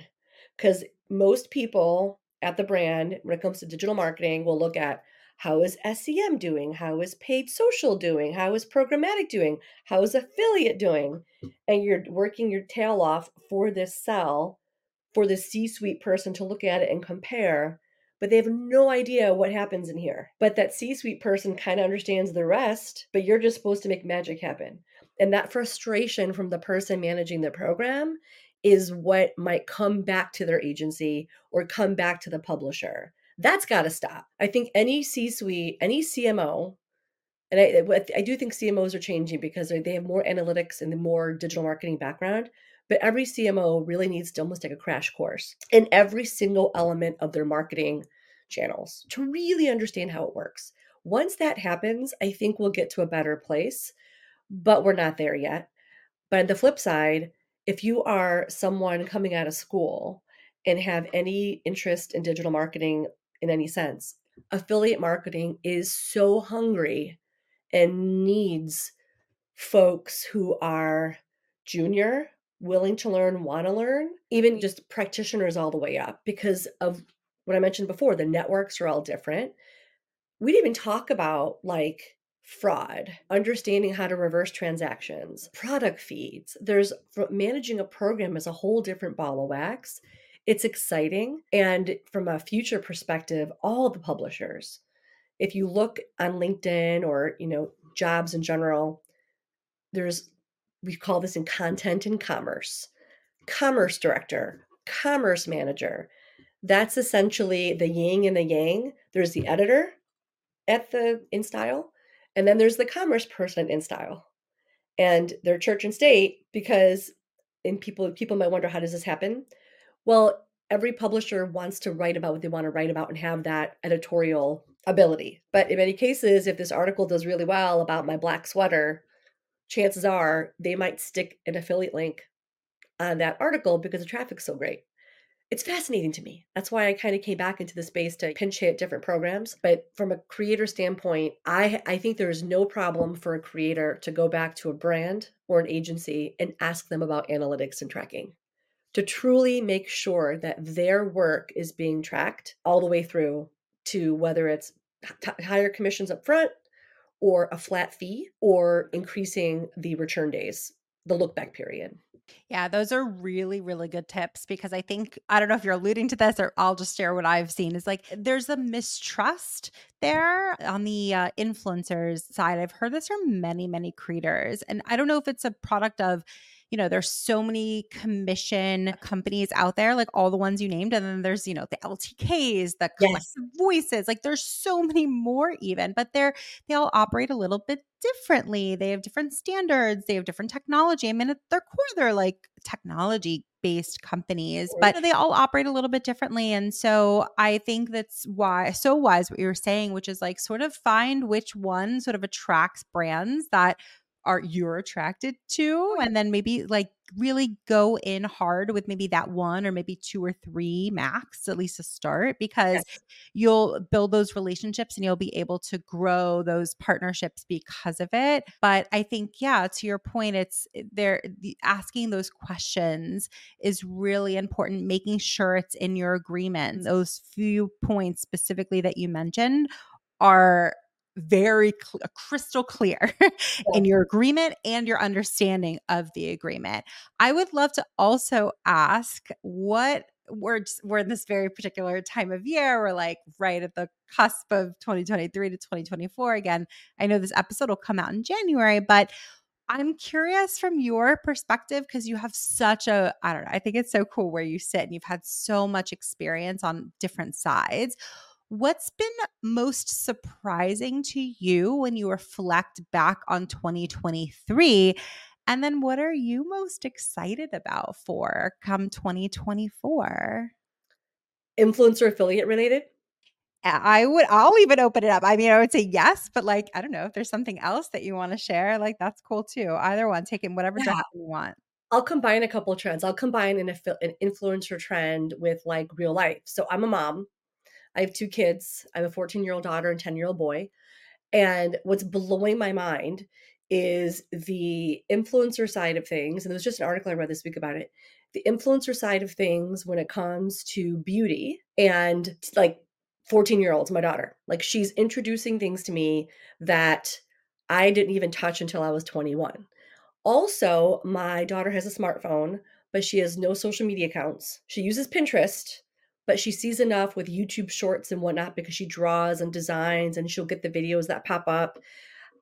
Because most people at the brand, when it comes to digital marketing, will look at how is SEM doing? How is paid social doing? How is programmatic doing? How is affiliate doing? And you're working your tail off for this cell for the C suite person to look at it and compare but they have no idea what happens in here. But that C suite person kind of understands the rest, but you're just supposed to make magic happen. And that frustration from the person managing the program is what might come back to their agency or come back to the publisher. That's got to stop. I think any C suite, any CMO, and I, I do think CMOs are changing because they have more analytics and the more digital marketing background. But every CMO really needs to almost take a crash course in every single element of their marketing channels to really understand how it works. Once that happens, I think we'll get to a better place, but we're not there yet. But on the flip side, if you are someone coming out of school and have any interest in digital marketing in any sense, affiliate marketing is so hungry and needs folks who are junior willing to learn, want to learn, even just practitioners all the way up because of what I mentioned before, the networks are all different. We didn't even talk about like fraud, understanding how to reverse transactions, product feeds. There's managing a program is a whole different ball of wax. It's exciting. And from a future perspective, all the publishers, if you look on LinkedIn or, you know, jobs in general, there's we call this in content and commerce. Commerce director, commerce manager. That's essentially the yin and the yang. There's the editor at the InStyle, and then there's the commerce person InStyle. And they're church and state because and people people might wonder how does this happen? Well, every publisher wants to write about what they want to write about and have that editorial ability. But in many cases, if this article does really well about my black sweater, chances are they might stick an affiliate link on that article because the traffic's so great it's fascinating to me. That's why I kind of came back into the space to pinch hit different programs. But from a creator standpoint, I I think there is no problem for a creator to go back to a brand or an agency and ask them about analytics and tracking to truly make sure that their work is being tracked all the way through to whether it's higher commissions up front or a flat fee or increasing the return days, the look back period. Yeah, those are really, really good tips because I think, I don't know if you're alluding to this or I'll just share what I've seen is like there's a mistrust there on the uh, influencers side. I've heard this from many, many creators. And I don't know if it's a product of, you know, there's so many commission uh, companies out there, like all the ones you named. And then there's, you know, the LTKs, the collective yes. voices, like there's so many more even, but they're, they all operate a little bit differently. They have different standards, they have different technology. I mean, at their core, they're like technology based companies, but they all operate a little bit differently. And so I think that's why so wise what you were saying, which is like sort of find which one sort of attracts brands that are you're attracted to and then maybe like really go in hard with maybe that one or maybe two or three max at least to start because yes. you'll build those relationships and you'll be able to grow those partnerships because of it. But i think yeah to your point it's eh, there the, asking those questions is really important making sure it's in your agreement. Those few points specifically that you mentioned are very cl- crystal clear yeah. in your agreement and your understanding of the agreement. I would love to also ask what we're just, we're in this very particular time of year. We're like right at the cusp of 2023 to 2024. Again, I know this episode will come out in January, but I'm curious from your perspective because you have such a, I don't know, I think it's so cool where you sit and you've had so much experience on different sides. What's been most surprising to you when you reflect back on 2023? And then what are you most excited about for come 2024? Influencer affiliate related? I would, I'll even open it up. I mean, I would say yes, but like, I don't know if there's something else that you want to share. Like, that's cool too. Either one, take in whatever yeah. you want. I'll combine a couple trends. I'll combine an, an influencer trend with like real life. So I'm a mom. I have two kids. I have a 14 year old daughter and 10 year old boy. And what's blowing my mind is the influencer side of things. And there was just an article I read this week about it. The influencer side of things when it comes to beauty and like 14 year olds, my daughter, like she's introducing things to me that I didn't even touch until I was 21. Also, my daughter has a smartphone, but she has no social media accounts. She uses Pinterest but she sees enough with YouTube shorts and whatnot because she draws and designs and she'll get the videos that pop up.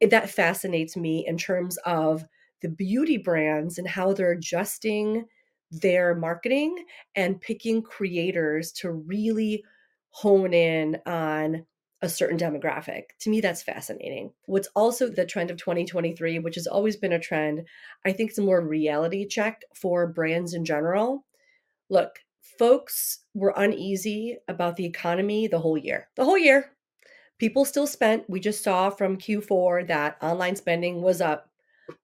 That fascinates me in terms of the beauty brands and how they're adjusting their marketing and picking creators to really hone in on a certain demographic. To me, that's fascinating. What's also the trend of 2023, which has always been a trend, I think it's a more reality check for brands in general. Look, folks were uneasy about the economy the whole year. The whole year. People still spent. We just saw from Q4 that online spending was up.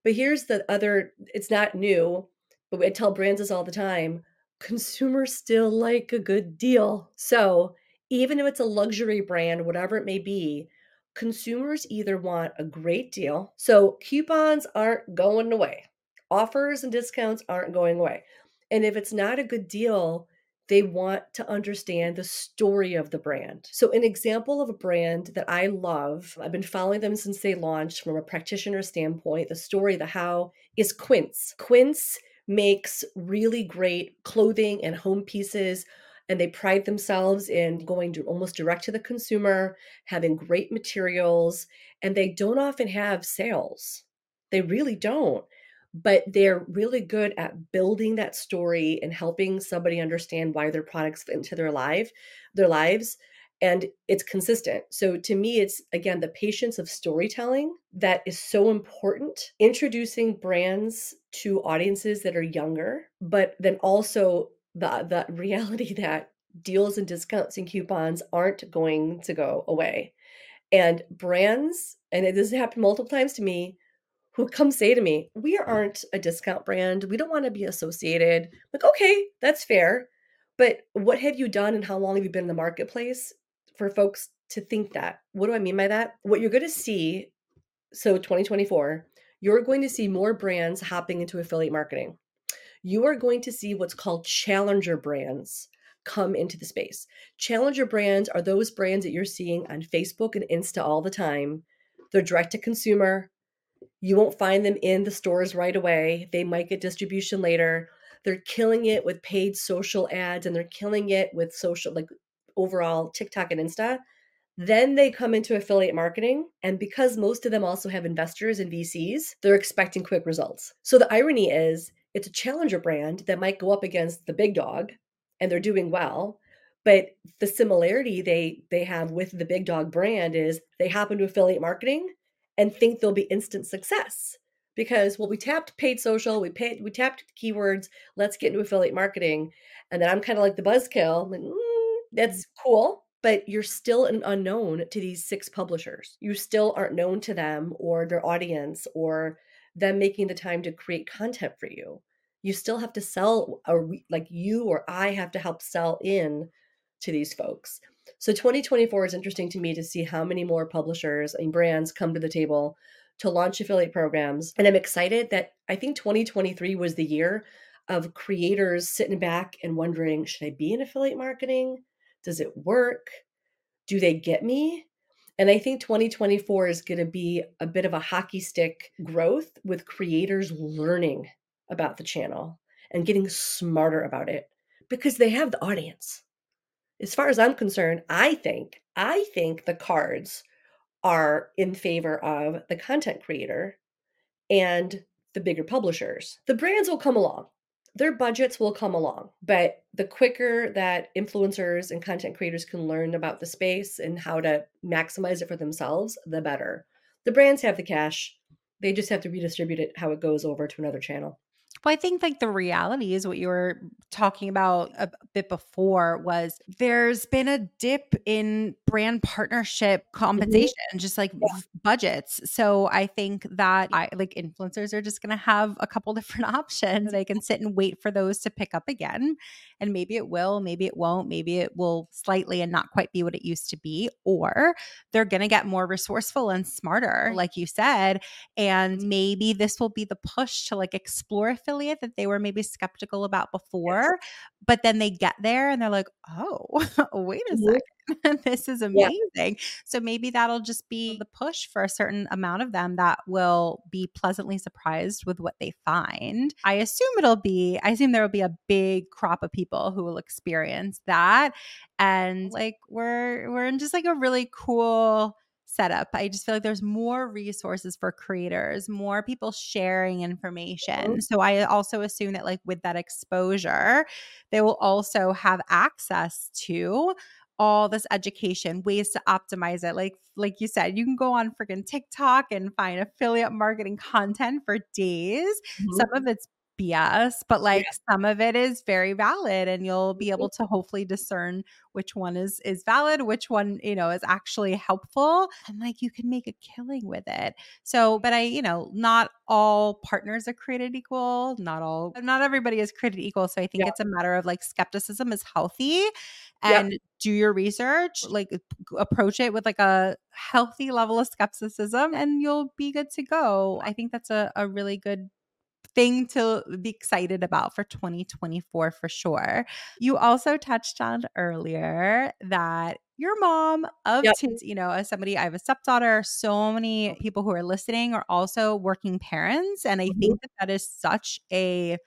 But here's the other it's not new, but I tell brands this all the time consumers still like a good deal. So even if it's a luxury brand, whatever it may be, consumers either want a great deal. So coupons aren't going away, offers and discounts aren't going away. And if it's not a good deal, they want to understand the story of the brand. So, an example of a brand that I love, I've been following them since they launched from a practitioner standpoint, the story, the how, is Quince. Quince makes really great clothing and home pieces and they pride themselves in going to almost direct to the consumer, having great materials, and they don't often have sales. They really don't but they're really good at building that story and helping somebody understand why their products fit into their life their lives and it's consistent. So to me it's again the patience of storytelling that is so important introducing brands to audiences that are younger but then also the the reality that deals and discounts and coupons aren't going to go away. And brands and this has happened multiple times to me who come say to me, We mm. aren't a discount brand. We don't want to be associated. Like, okay, that's fair. But what have you done and how long have you been in the marketplace for folks to think that? What do I mean by that? What you're going to see, so 2024, you're going to see more brands hopping into affiliate marketing. You are going to see what's called challenger brands come into the space. Challenger brands are those brands that you're seeing on Facebook and Insta all the time. They're direct to consumer, you won't find them in the stores right away. They might get distribution later. They're killing it with paid social ads and they're killing it with social, like overall TikTok and Insta. Then they come into affiliate marketing. And because most of them also have investors and VCs, they're expecting quick results. So the irony is it's a challenger brand that might go up against the big dog and they're doing well. But the similarity they they have with the big dog brand is they hop into affiliate marketing and think they'll be instant success. Because well we tapped paid social we paid we tapped keywords let's get into affiliate marketing. And then i'm kind of like the buzzkill like, mm, that's cool but you're still an unknown to these six publishers. You still aren't known to them or their audience or them making the time to create content for you. You still have to sell or like you or i have to help sell in to these folks so 2024 is interesting to me to see how many more publishers and brands come to the table to launch affiliate programs. And I'm excited that I think 2023 was the year of creators sitting back and wondering should I be in affiliate marketing? Does it work? Do they get me? And I think 2024 is going to be a bit of a hockey stick growth with creators learning about the channel and getting smarter about it because they have the audience as far as I'm concerned, I think I think the cards are in favor of the content creator and the bigger publishers. The brands will come along. Their budgets will come along, but the quicker that influencers and content creators can learn about the space and how to maximize it for themselves, the better. The brands have the cash. They just have to redistribute it how it goes over to another channel. Well, I think like the reality is what you were talking about a bit before was there's been a dip in brand partnership mm-hmm. compensation, mm-hmm. just like yeah. budgets. So I think that I like influencers are just going to have a couple different options. They can sit and wait for those to pick up again. And maybe it will, maybe it won't, maybe it will slightly and not quite be what it used to be. Or they're going to get more resourceful and smarter, like you said. And maybe this will be the push to like explore affiliate that they were maybe skeptical about before. Yes. But then they get there and they're like, oh, wait a mm-hmm. second. this is amazing. Yeah. So maybe that'll just be the push for a certain amount of them that will be pleasantly surprised with what they find. I assume it'll be, I assume there will be a big crop of people who will experience that. And like we're we're in just like a really cool setup. I just feel like there's more resources for creators, more people sharing information. Mm-hmm. So I also assume that like with that exposure, they will also have access to all this education, ways to optimize it. Like like you said, you can go on freaking TikTok and find affiliate marketing content for days. Mm-hmm. Some of it's BS, but like yeah. some of it is very valid and you'll be mm-hmm. able to hopefully discern which one is is valid, which one, you know, is actually helpful and like you can make a killing with it. So, but I, you know, not all partners are created equal, not all not everybody is created equal, so I think yeah. it's a matter of like skepticism is healthy and yep. do your research, like approach it with like a healthy level of skepticism and you'll be good to go. I think that's a, a really good thing to be excited about for 2024 for sure. You also touched on earlier that your mom of Yep. two, you know, as somebody, I have a stepdaughter. So many people who are listening are also working parents. And I Mhm. think that that is such a,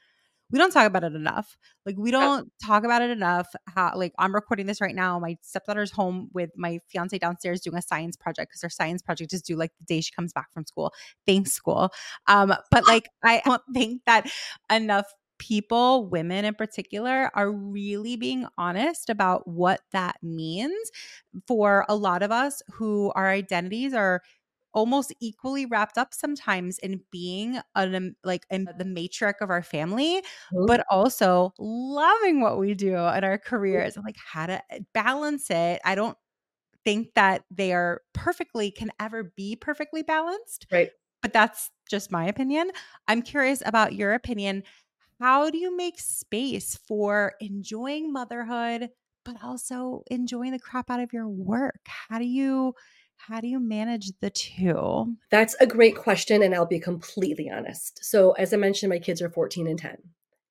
we don't talk about it enough. Like we don't talk about it enough. How like I'm recording this right now. My stepdaughter's home with my fiance downstairs doing a science project because her science project is due like the day she comes back from school. Thanks, school. Um, but like I don't think that enough people, women in particular, are really being honest about what that means for a lot of us who our identities are almost equally wrapped up sometimes in being an like in the matriarch of our family but also loving what we do in our careers and like how to eh, balance it. I don't think that they are perfectly can ever be perfectly balanced Right. but that's just my opinion. I'm curious about your opinion. How do you make space for enjoying motherhood but also enjoying the crap out of your work? How do you how do you manage the two That's a great question, and I'll be completely honest. So, as I mentioned, my kids are 14 and 10.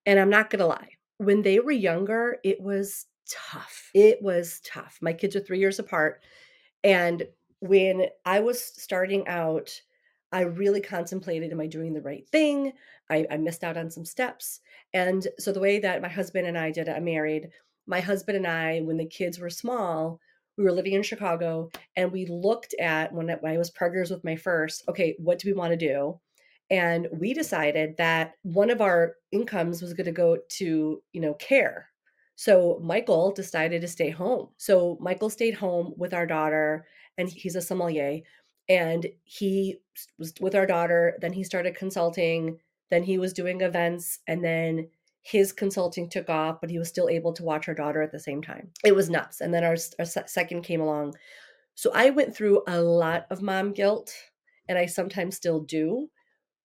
And I'm not going to lie, when they were younger, it was tough. It was tough. My kids are three years apart. And when I was starting out, I really contemplated am I doing the right thing? I, I missed out on some steps. And so, the way that my husband and I did it, I'm married. My husband and I, when the kids were small, we were living in Chicago and we looked at when I, was partners with my first, okay, what do we want to do? And we decided that one of our incomes was going to go to, you know, care. So Michael decided to stay home. So Michael stayed home with our daughter and he's a sommelier and he was with our daughter, then he started consulting, then he was doing events and then his consulting took off, but he was still able to watch our daughter at the same time. It was nuts. And then our, our second came along. So I went through a lot of mom guilt, and I sometimes still do.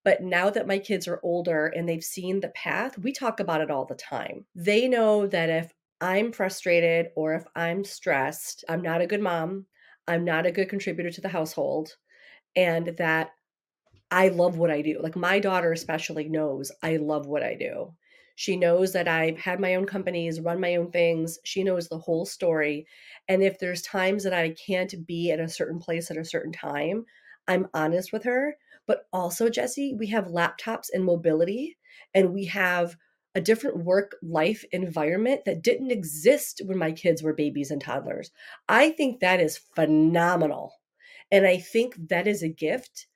But now that my kids are older and they've seen the path, we talk about it all the time. They know that if I'm frustrated or if I'm stressed, I'm not a good mom. I'm not a good contributor to the household. And that I love what I do. Like my daughter, especially, knows I love what I do. She knows that I've had my own companies, run my own things. She knows the whole story. And if there's times that I can't be at a certain place at a certain time, I'm honest with her. But also, Jesse, we have laptops and mobility, and we have a different work life environment that didn't exist when my kids were babies and toddlers. I think that is phenomenal. And I think that is a gift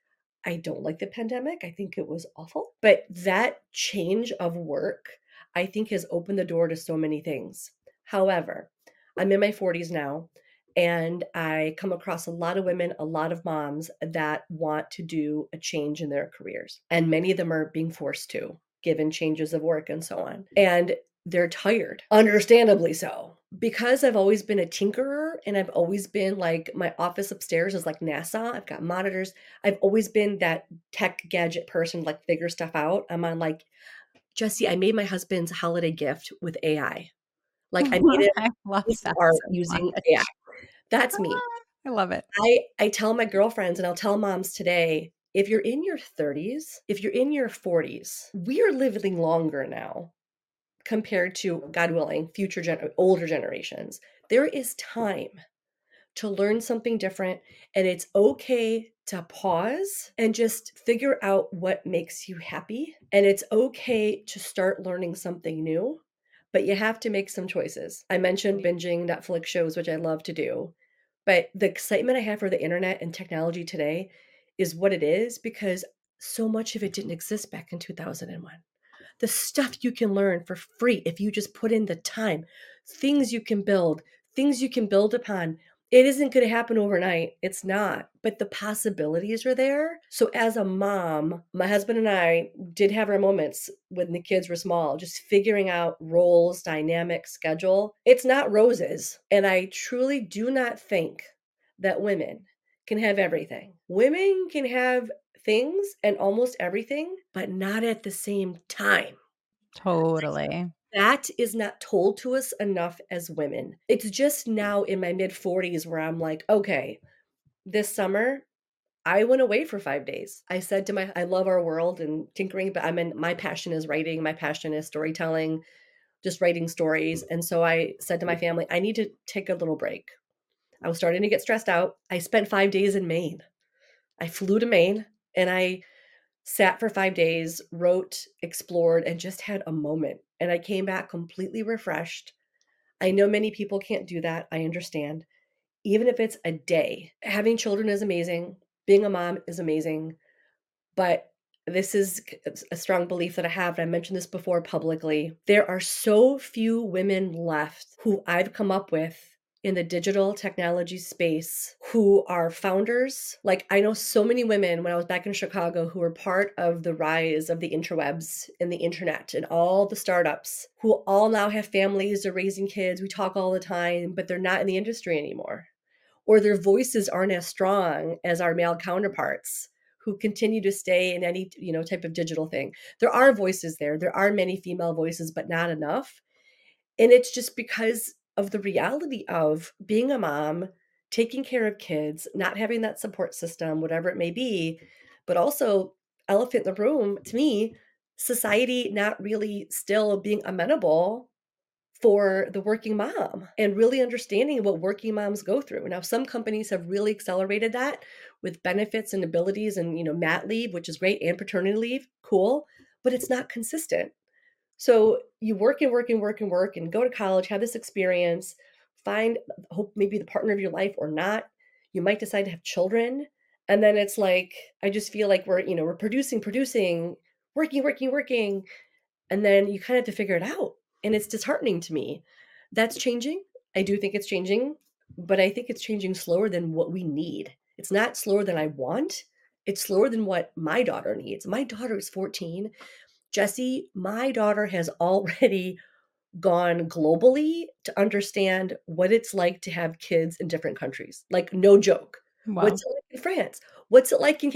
I don't like the pandemic. I think it was awful. But that change of work, I think, has opened the door to so many things. However, I'm in my 40s now, and I come across a lot of women, a lot of moms that want to do a change in their careers. And many of them are being forced to, given changes of work and so on. And they're tired, understandably so. Because I've always been a tinkerer and I've always been like my office upstairs is like NASA. I've got monitors. I've always been that tech gadget person, like figure stuff out. I'm on like, Jesse, I made my husband's holiday gift with AI. Like I made it I love that so using much. AI. That's me. Ah, I love it. I I tell my girlfriends and I'll tell moms today, if you're in your 30s, if you're in your 40s, we are living longer now compared to God willing future gen- older generations. There is time to learn something different and it's okay to pause and just figure out what makes you happy and it's okay to start learning something new but you have to make some choices. I mentioned binging Netflix shows which I love to do. But the excitement I have for the internet and technology today is what it is because so much of it didn't exist back in 2001. The stuff you can learn for free if you just put in the time, things you can build, things you can build upon. It isn't going to happen overnight. It's not, but the possibilities are there. So, as a mom, my husband and I did have our moments when the kids were small, just figuring out roles, dynamic, schedule. It's not roses. And I truly do not think that women can have everything. Women can have things and almost everything, but not at the same time. Totally. That is not told to us enough as women. It's just now in my mid 40s where I'm like, okay, this summer, I went away for five days. I said to my, I love our world and tinkering, but I'm in, my passion is writing. My passion is storytelling, just writing stories. And so I said to my family, I need to take a little break. I was starting to get stressed out. I spent five days in Maine. I flew to Maine and I sat for five days, wrote, explored, and just had a moment. And I came back completely refreshed. I know many people can't do that. I understand. Even if it's a day, having children is amazing. Being a mom is amazing. But this is uh, a strong belief that I have. And I mentioned this before publicly. There are so few women left who I've come up with in the digital technology space who are founders. Like I know so many women when I was back in Chicago who were part of the rise of the interwebs and the internet and all the startups who all now have families, they're raising kids, we talk all the time, but they're not in the industry anymore. Or their voices aren't as strong as our male counterparts who continue to stay in any, you know, type of digital thing. There are voices there. There are many female voices, but not enough. And it's just because of the reality of being a mom, taking care of kids, not having that support system, whatever it may be, but also elephant in the room to me, society not really still being amenable for the working mom and really understanding what working moms go through. Now, some companies have really accelerated that with benefits and abilities and, you know, mat leave, which is great, and paternity leave, cool, but it's not consistent. So you work and work and work and work and go to college, have this experience, find hope maybe the partner of your life or not. You might decide to have children. And then it's like, I just feel like we're, you know, we're producing, producing, working, working, working. And then you kind of have to figure it out. And it's disheartening to me. That's changing. I do think it's changing, but I think it's changing slower than what we need. It's not slower than I want. It's slower than what my daughter needs. My daughter is 14. Jesse, my daughter has already gone globally to understand what it's like to have kids in different countries. Like, no joke. Wow. What's it like in France? What's it like in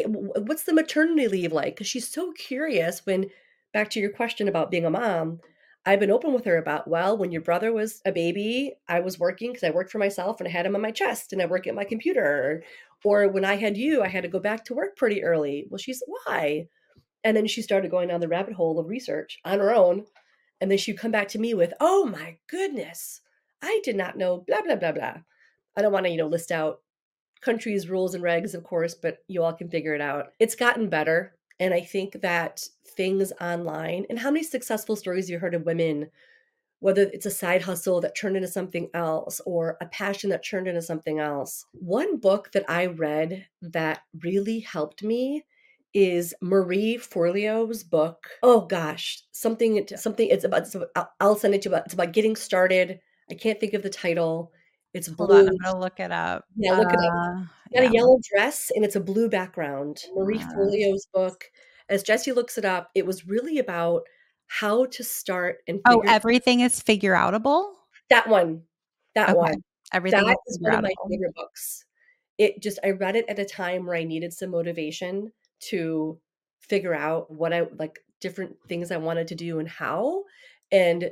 what's the maternity leave like? Because she's so curious when back to your question about being a mom. I've been open with her about, well, when your brother was a baby, I was working because I worked for myself and I had him on my chest and I work at my computer. Or when I had you, I had to go back to work pretty early. Well, she's why? And then she started going down the rabbit hole of research on her own. And then she'd come back to me with, oh my goodness, I did not know, blah, blah, blah, blah. I don't want to, you know, list out countries, rules, and regs, of course, but you all can figure it out. It's gotten better. And I think that things online, and how many successful stories you heard of women, whether it's a side hustle that turned into something else or a passion that turned into something else. One book that I read that really helped me is Marie Forleo's book. Oh gosh, something something it's about it's about, I'll send it to you about it's about getting started. I can't think of the title. It's Hold blue. On, I'm gonna look it up. Yeah, look uh, it up. Uh, got yeah. a yellow dress and it's a blue background. Marie uh, Forleo's book. As Jesse looks it up, it was really about how to start and oh, everything is figure outable. That one, that okay. one. Everything that is, is one of my favorite books. It just I read it at a time where I needed some motivation to figure out what I like different things I wanted to do and how and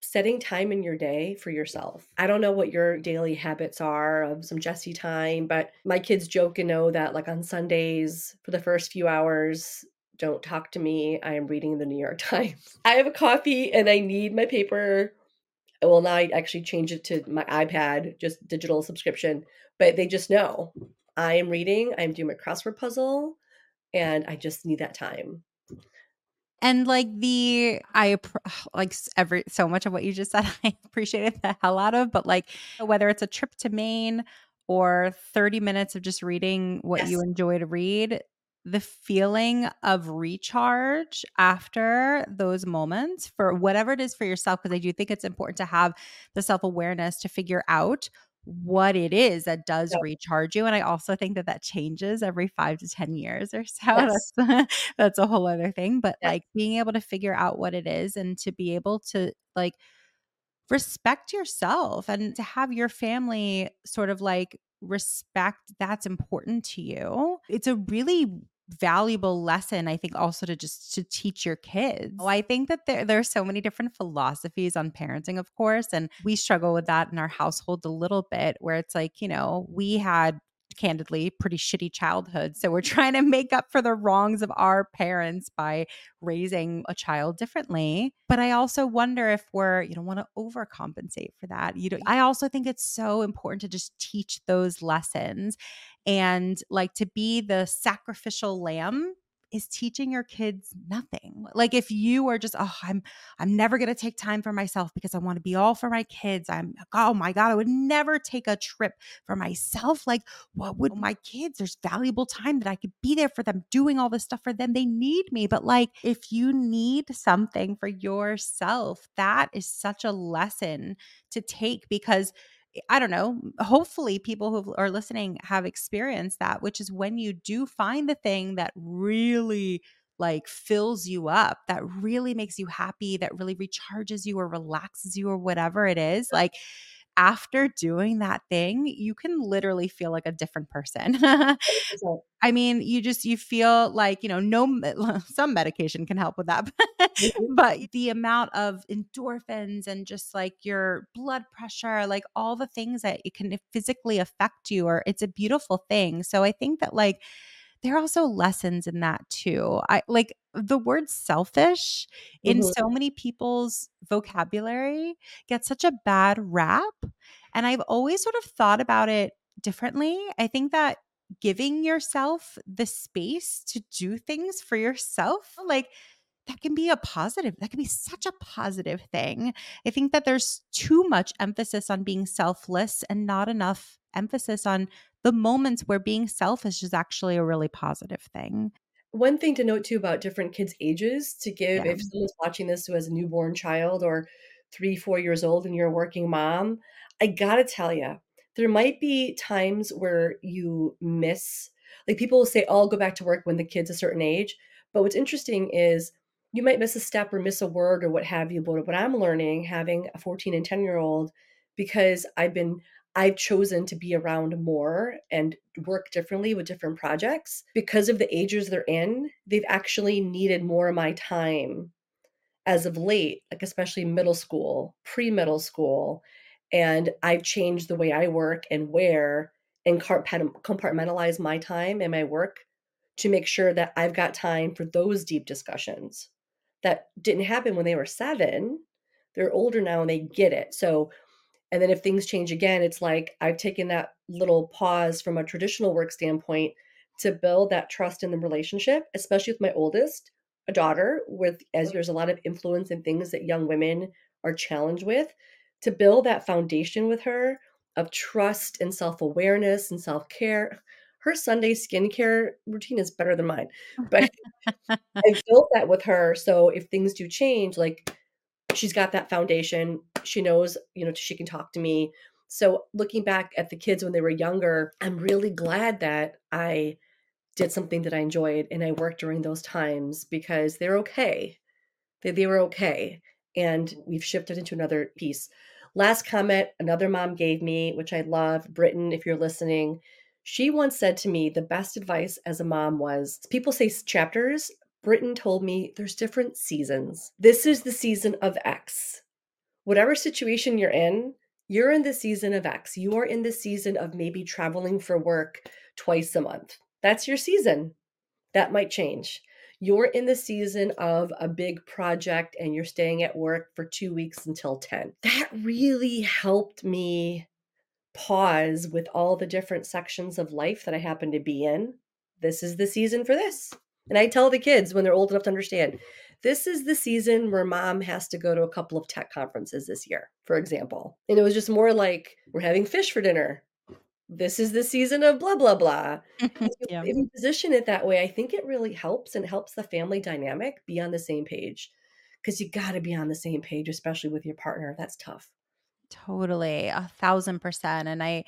setting time in your day for yourself. I don't know what your daily habits are of some Jesse time, but my kids joke and know that like on Sundays for the first few hours don't talk to me. I am reading the New York Times. I have a coffee and I need my paper. Well, now I actually change it to my iPad, just digital subscription, but they just know I am reading, I'm doing my crossword puzzle, and I just need that time. And like the I like every so much of what you just said I appreciated the hell out of but like whether it's a trip to Maine or 30 minutes of just reading what yes. you enjoy to read the feeling of recharge after those moments for whatever it is for yourself because I do think it's important to have the self-awareness to figure out what it is that does yep. recharge you and i also think that that changes every five to ten years or so yes. that's, that's a whole other thing but like being able to figure out what it is and to be able to like respect yourself and to have your family sort of like respect that's important to you it's a really valuable lesson i think also to just to teach your kids. Well, i think that there, there are so many different philosophies on parenting of course and we struggle with that in our household a little bit where it's like you know we had candidly pretty shitty childhood. So we're trying to make up for the wrongs of our parents by raising a child differently. But I also wonder if we're, you don't want to overcompensate for that. You know, I also think it's so important to just teach those lessons and like to be the sacrificial lamb is teaching your kids nothing. Like if you are just, oh, I'm I'm never going to take time for myself because I want to be all for my kids. I'm oh my god, I would never take a trip for myself. Like what would my kids? There's valuable time that I could be there for them doing all this stuff for them. They need me. But like if you need something for yourself, that is such a lesson to take because Eh, I don't know, hopefully people who are listening have experienced that, which is when you do find the thing that really like fills you up, that really makes you happy, that really recharges you or relaxes you or whatever it is. Like after doing that thing, you can literally feel like a different person. I mean, you just you feel like, you know, no some medication can help with that. Mhm. but the amount of endorphins and just like your blood pressure, like all the things that it can physically affect you or it's a beautiful thing. So I think that like there are also lessons in that too. I like the word selfish in Mhm. so many people's vocabulary gets such a bad rap. And I've always sort of thought about it differently. I think that giving yourself the space to do things for yourself, like that can be a positive, that can be such a positive thing. I think that there's too much emphasis on being selfless and not enough emphasis on the moments where being selfish is actually a really positive thing. One thing to note too about different kids' ages to give Yeah. if someone's watching this who has a newborn child or 3, 4 years old and you're a working mom, I gotta tell you, there might be times where you miss like, people will say, "Oh, I'll go back to work when the kid's a certain age," but what's interesting is you might miss a step or miss a word or what have you, but what I'm learning having a 14 and 10-year-old because I've been I've chosen to be around more and work differently with different projects. Because of the ages they're in, they've actually needed more of my time as of late, like especially middle school, pre-middle school, and I've changed the way I work and where and compartmentalize my time and my work to make sure that I've got time for those deep discussions that didn't happen when they were 7. They're older now and they get it. So and then if things change again, it's like I've taken that little pause from a traditional work standpoint to build that trust in the relationship, especially with my oldest, a daughter, with as there's a lot of influence and things that young women are challenged with, to build that foundation with her of trust and self-awareness and self-care. Her Sunday skincare routine is better than mine, but I built that with her, so if things do change, like she's got that foundation. She knows, you know, she can talk to me. So looking back at the kids when they were younger, I'm really glad that I did something that I enjoyed and I worked during those times because they're okay. They, they were okay. And we've shifted into another piece. Last comment another mom gave me, which I love, Britain, if you're listening. She once said to me, the best advice as a mom was people say chapters. Britain told me there's different seasons. This is the season of X. Whatever situation you're in, you're in the season of X. You are in the season of maybe traveling for work twice a month. That's your season. That might change. You're in the season of a big project and you're staying at work for 2 weeks until 10. That really helped me pause with all the different sections of life that I happen to be in. This is the season for this. And I tell the kids when they're old enough to understand, this is the season where mom has to go to a couple of tech conferences this year, for example. And it was just more like, we're having fish for dinner. This is the season of blah, blah, blah. If you, yeah. if you position it that way, I think it really helps and helps the family dynamic be on the same page. Because you got to be on the same page, especially with your partner. That's tough. Totally, a thousand percent. And I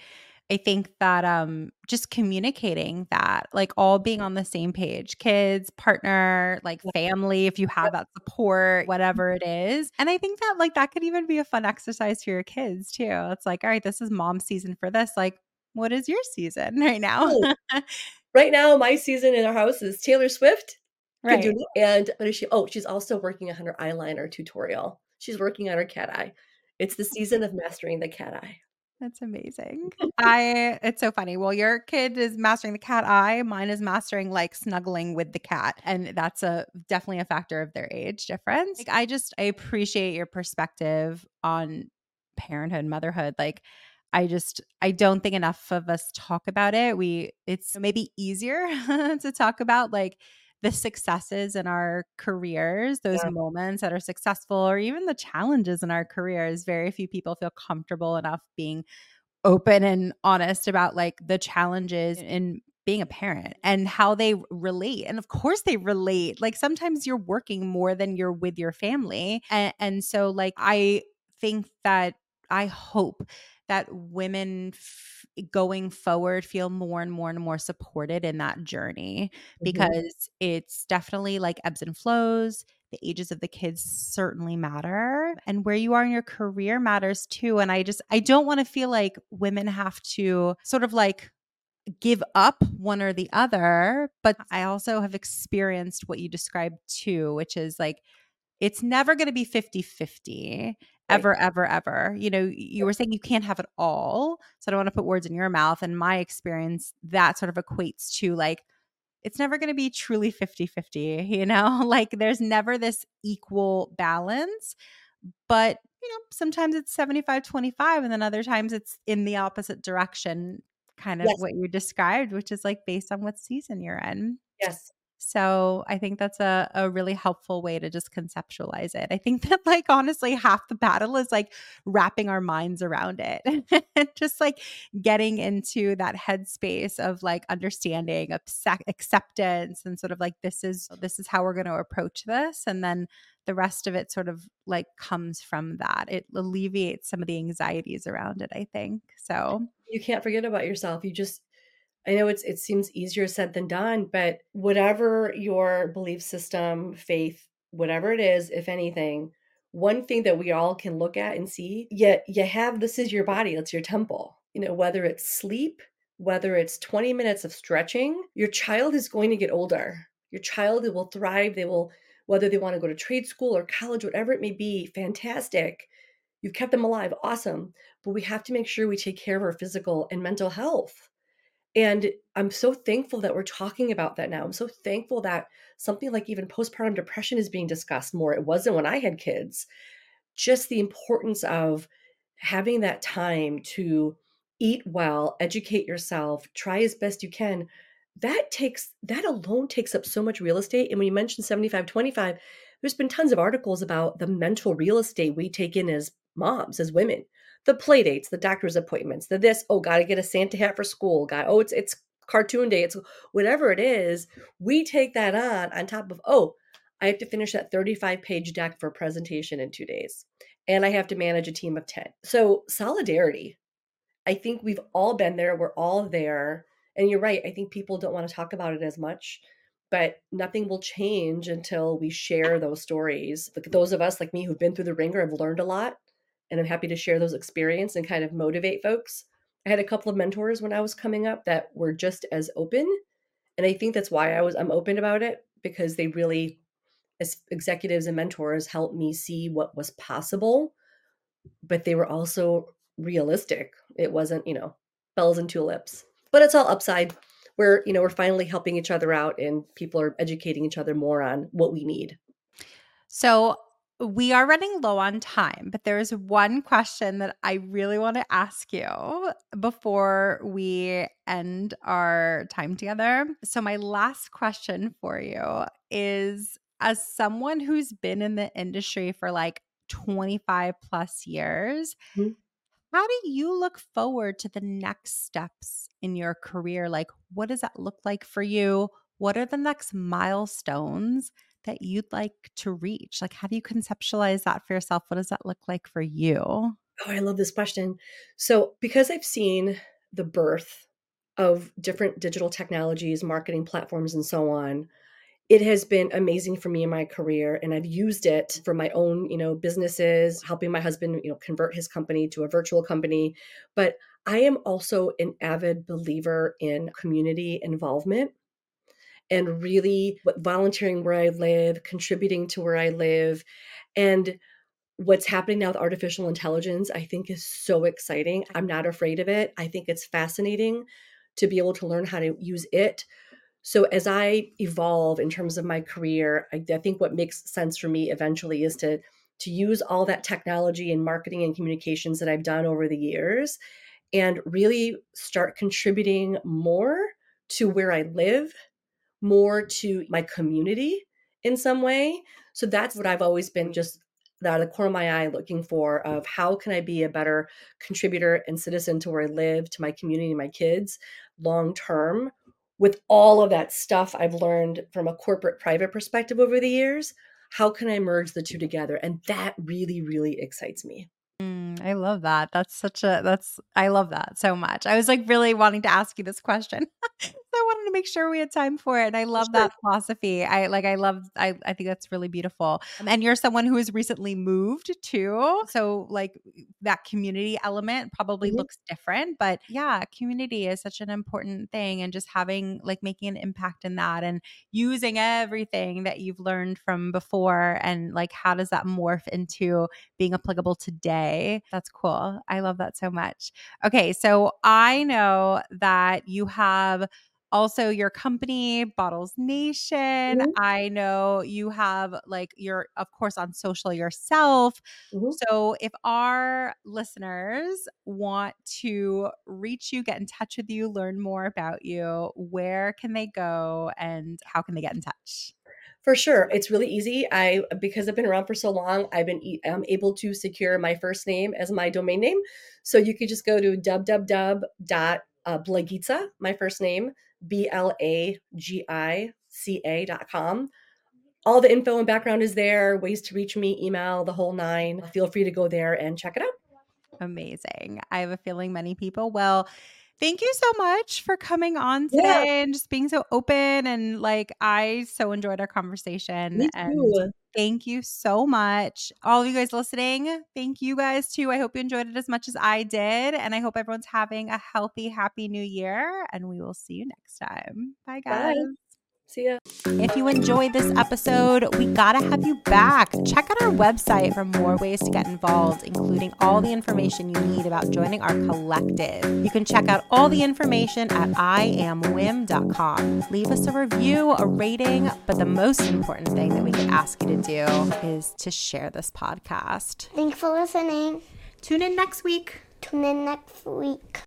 I think that um just communicating that, like all being on the same page, kids, partner, like family, if you have that support, whatever it is. And I think that like that could even be a fun exercise for your kids too. It's like, all right, this is mom season for this. Like, what is your season right now? Right now, my season in our house is Taylor Swift. Right. And what is she? Oh, she's also working on her eyeliner tutorial. She's working on her cat eye. It's the season of mastering the cat eye. That's amazing. I it's so funny. Well, your kid is mastering the cat eye, mine is mastering like snuggling with the cat. And that's a definitely a factor of their age difference. Like I just I appreciate your perspective on parenthood, motherhood. Like I just I don't think enough of us talk about it. We it's maybe easier to talk about like the successes in our careers, those yeah. moments that are successful, or even the challenges in our careers. Very few people feel comfortable enough being open and honest about like the challenges in being a parent and how they relate. And of course, they relate. Like sometimes you're working more than you're with your family. And, and so, like, I think that I hope that women f- going forward feel more and more and more supported in that journey mm-hmm. because it's definitely like ebbs and flows. The ages of the kids certainly matter and where you are in your career matters too. And I just, I don't want to feel like women have to sort of like give up one or the other. But I also have experienced what you described too, which is like, it's never going to be 50 50 ever, ever, ever. You know, you were saying you can't have it all. So I don't want to put words in your mouth. And my experience, that sort of equates to like, it's never going to be truly 50 50, you know, like there's never this equal balance. But, you know, sometimes it's 75 25, and then other times it's in the opposite direction, kind of yes. what you described, which is like based on what season you're in. Yes. So I think that's a, a really helpful way to just conceptualize it. I think that, like, honestly, half the battle is like wrapping our minds around it, just like getting into that headspace of like understanding, acceptance, and sort of like this is this is how we're going to approach this, and then the rest of it sort of like comes from that. It alleviates some of the anxieties around it. I think so. You can't forget about yourself. You just I know it's it seems easier said than done, but whatever your belief system, faith, whatever it is, if anything, one thing that we all can look at and see, yet you have this is your body, it's your temple. You know, whether it's sleep, whether it's 20 minutes of stretching, your child is going to get older. Your child will thrive. They will, whether they want to go to trade school or college, whatever it may be, fantastic. You've kept them alive, awesome. But we have to make sure we take care of our physical and mental health and I'm so thankful that we're talking about that now. I'm so thankful that something like even postpartum depression is being discussed more. It wasn't when I had kids. Just the importance of having that time to eat well, educate yourself, try as best you can. That takes that alone takes up so much real estate. And when you mentioned 75 25, there's been tons of articles about the mental real estate we take in as moms, as women the play dates, the doctor's appointments, the this, oh, gotta get a Santa hat for school, got oh, it's it's cartoon day, it's whatever it is, we take that on on top of, oh, I have to finish that 35 page deck for presentation in two days. And I have to manage a team of 10. So solidarity. I think we've all been there. We're all there. And you're right. I think people don't want to talk about it as much, but nothing will change until we share those stories. Those of us like me who've been through the ringer have learned a lot and I'm happy to share those experience and kind of motivate folks. I had a couple of mentors when I was coming up that were just as open, and I think that's why I was I'm open about it because they really as executives and mentors helped me see what was possible, but they were also realistic. It wasn't, you know, bells and tulips. But it's all upside. We're, you know, we're finally helping each other out and people are educating each other more on what we need. So we are running low on time, but there is one question that I really want to ask you before we end our time together. So, my last question for you is as someone who's been in the industry for like 25 plus years, mm-hmm. how do you look forward to the next steps in your career? Like, what does that look like for you? What are the next milestones? That you'd like to reach? Like, how do you conceptualize that for yourself? What does that look like for you? Oh, I love this question. So, because I've seen the birth of different digital technologies, marketing platforms, and so on, it has been amazing for me in my career and i've used it for my own you know businesses helping my husband you know convert his company to a virtual company but i am also an avid believer in community involvement and really volunteering where I live, contributing to where I live, and what's happening now with artificial intelligence, I think is so exciting. I'm not afraid of it. I think it's fascinating to be able to learn how to use it. So as I evolve in terms of my career, I, I think what makes sense for me eventually is to to use all that technology and marketing and communications that I've done over the years and really start contributing more to where I live, more to my community in some way. So that's what I've always been just out of the corner of my eye looking for of how can I be a better contributor and citizen to where I live, to my community, my kids, long term, with all of that stuff I've learned from a corporate private perspective over the years. How can I merge the two together? And that really, really excites me. Mm, I love that. That's such a that's I love that so much. I was like really wanting to ask you this question. I wanted to make sure we had time for it. And I love sure. that philosophy. I like I love I I think that's really beautiful. And you're someone who has recently moved too. So like that community element probably mm-hmm. looks different, but yeah, community is such an important thing and just having like making an impact in that and using everything that you've learned from before and like how does that morph into being applicable today. That's cool. I love that so much. Okay, so I know that you have also your company Bottles Nation mm-hmm. i know you have like you're of course on social yourself mm-hmm. so if our listeners want to reach you get in touch with you learn more about you where can they go and how can they get in touch for sure. It's really easy. I because I've been around for so long, I've been I'm able to secure my first name as my domain name. So you could just go to www.blagica, my first name, B L A G I C A dot com. All the info and background is there, ways to reach me, email, the whole nine. Feel free to go there and check it out. Amazing. I have a feeling many people will Thank you so much for coming on today yeah. and just being so open. And like, I so enjoyed our conversation. Me And thank you so much. All of you guys listening, thank you guys too. I hope you enjoyed it as much as I did. And I hope everyone's having a healthy, happy new year. And we will see you next time. Bye, guys. Bye. See ya. If you enjoyed this episode, we gotta have you back. Check out our website for more ways to get involved, including all the information you need about joining our collective. You can check out all the information at iamwim.com. Leave us a review, a rating, but the most important thing that we could ask you to do is to share this podcast. Thanks for listening. Tune in next week. Tune in next week.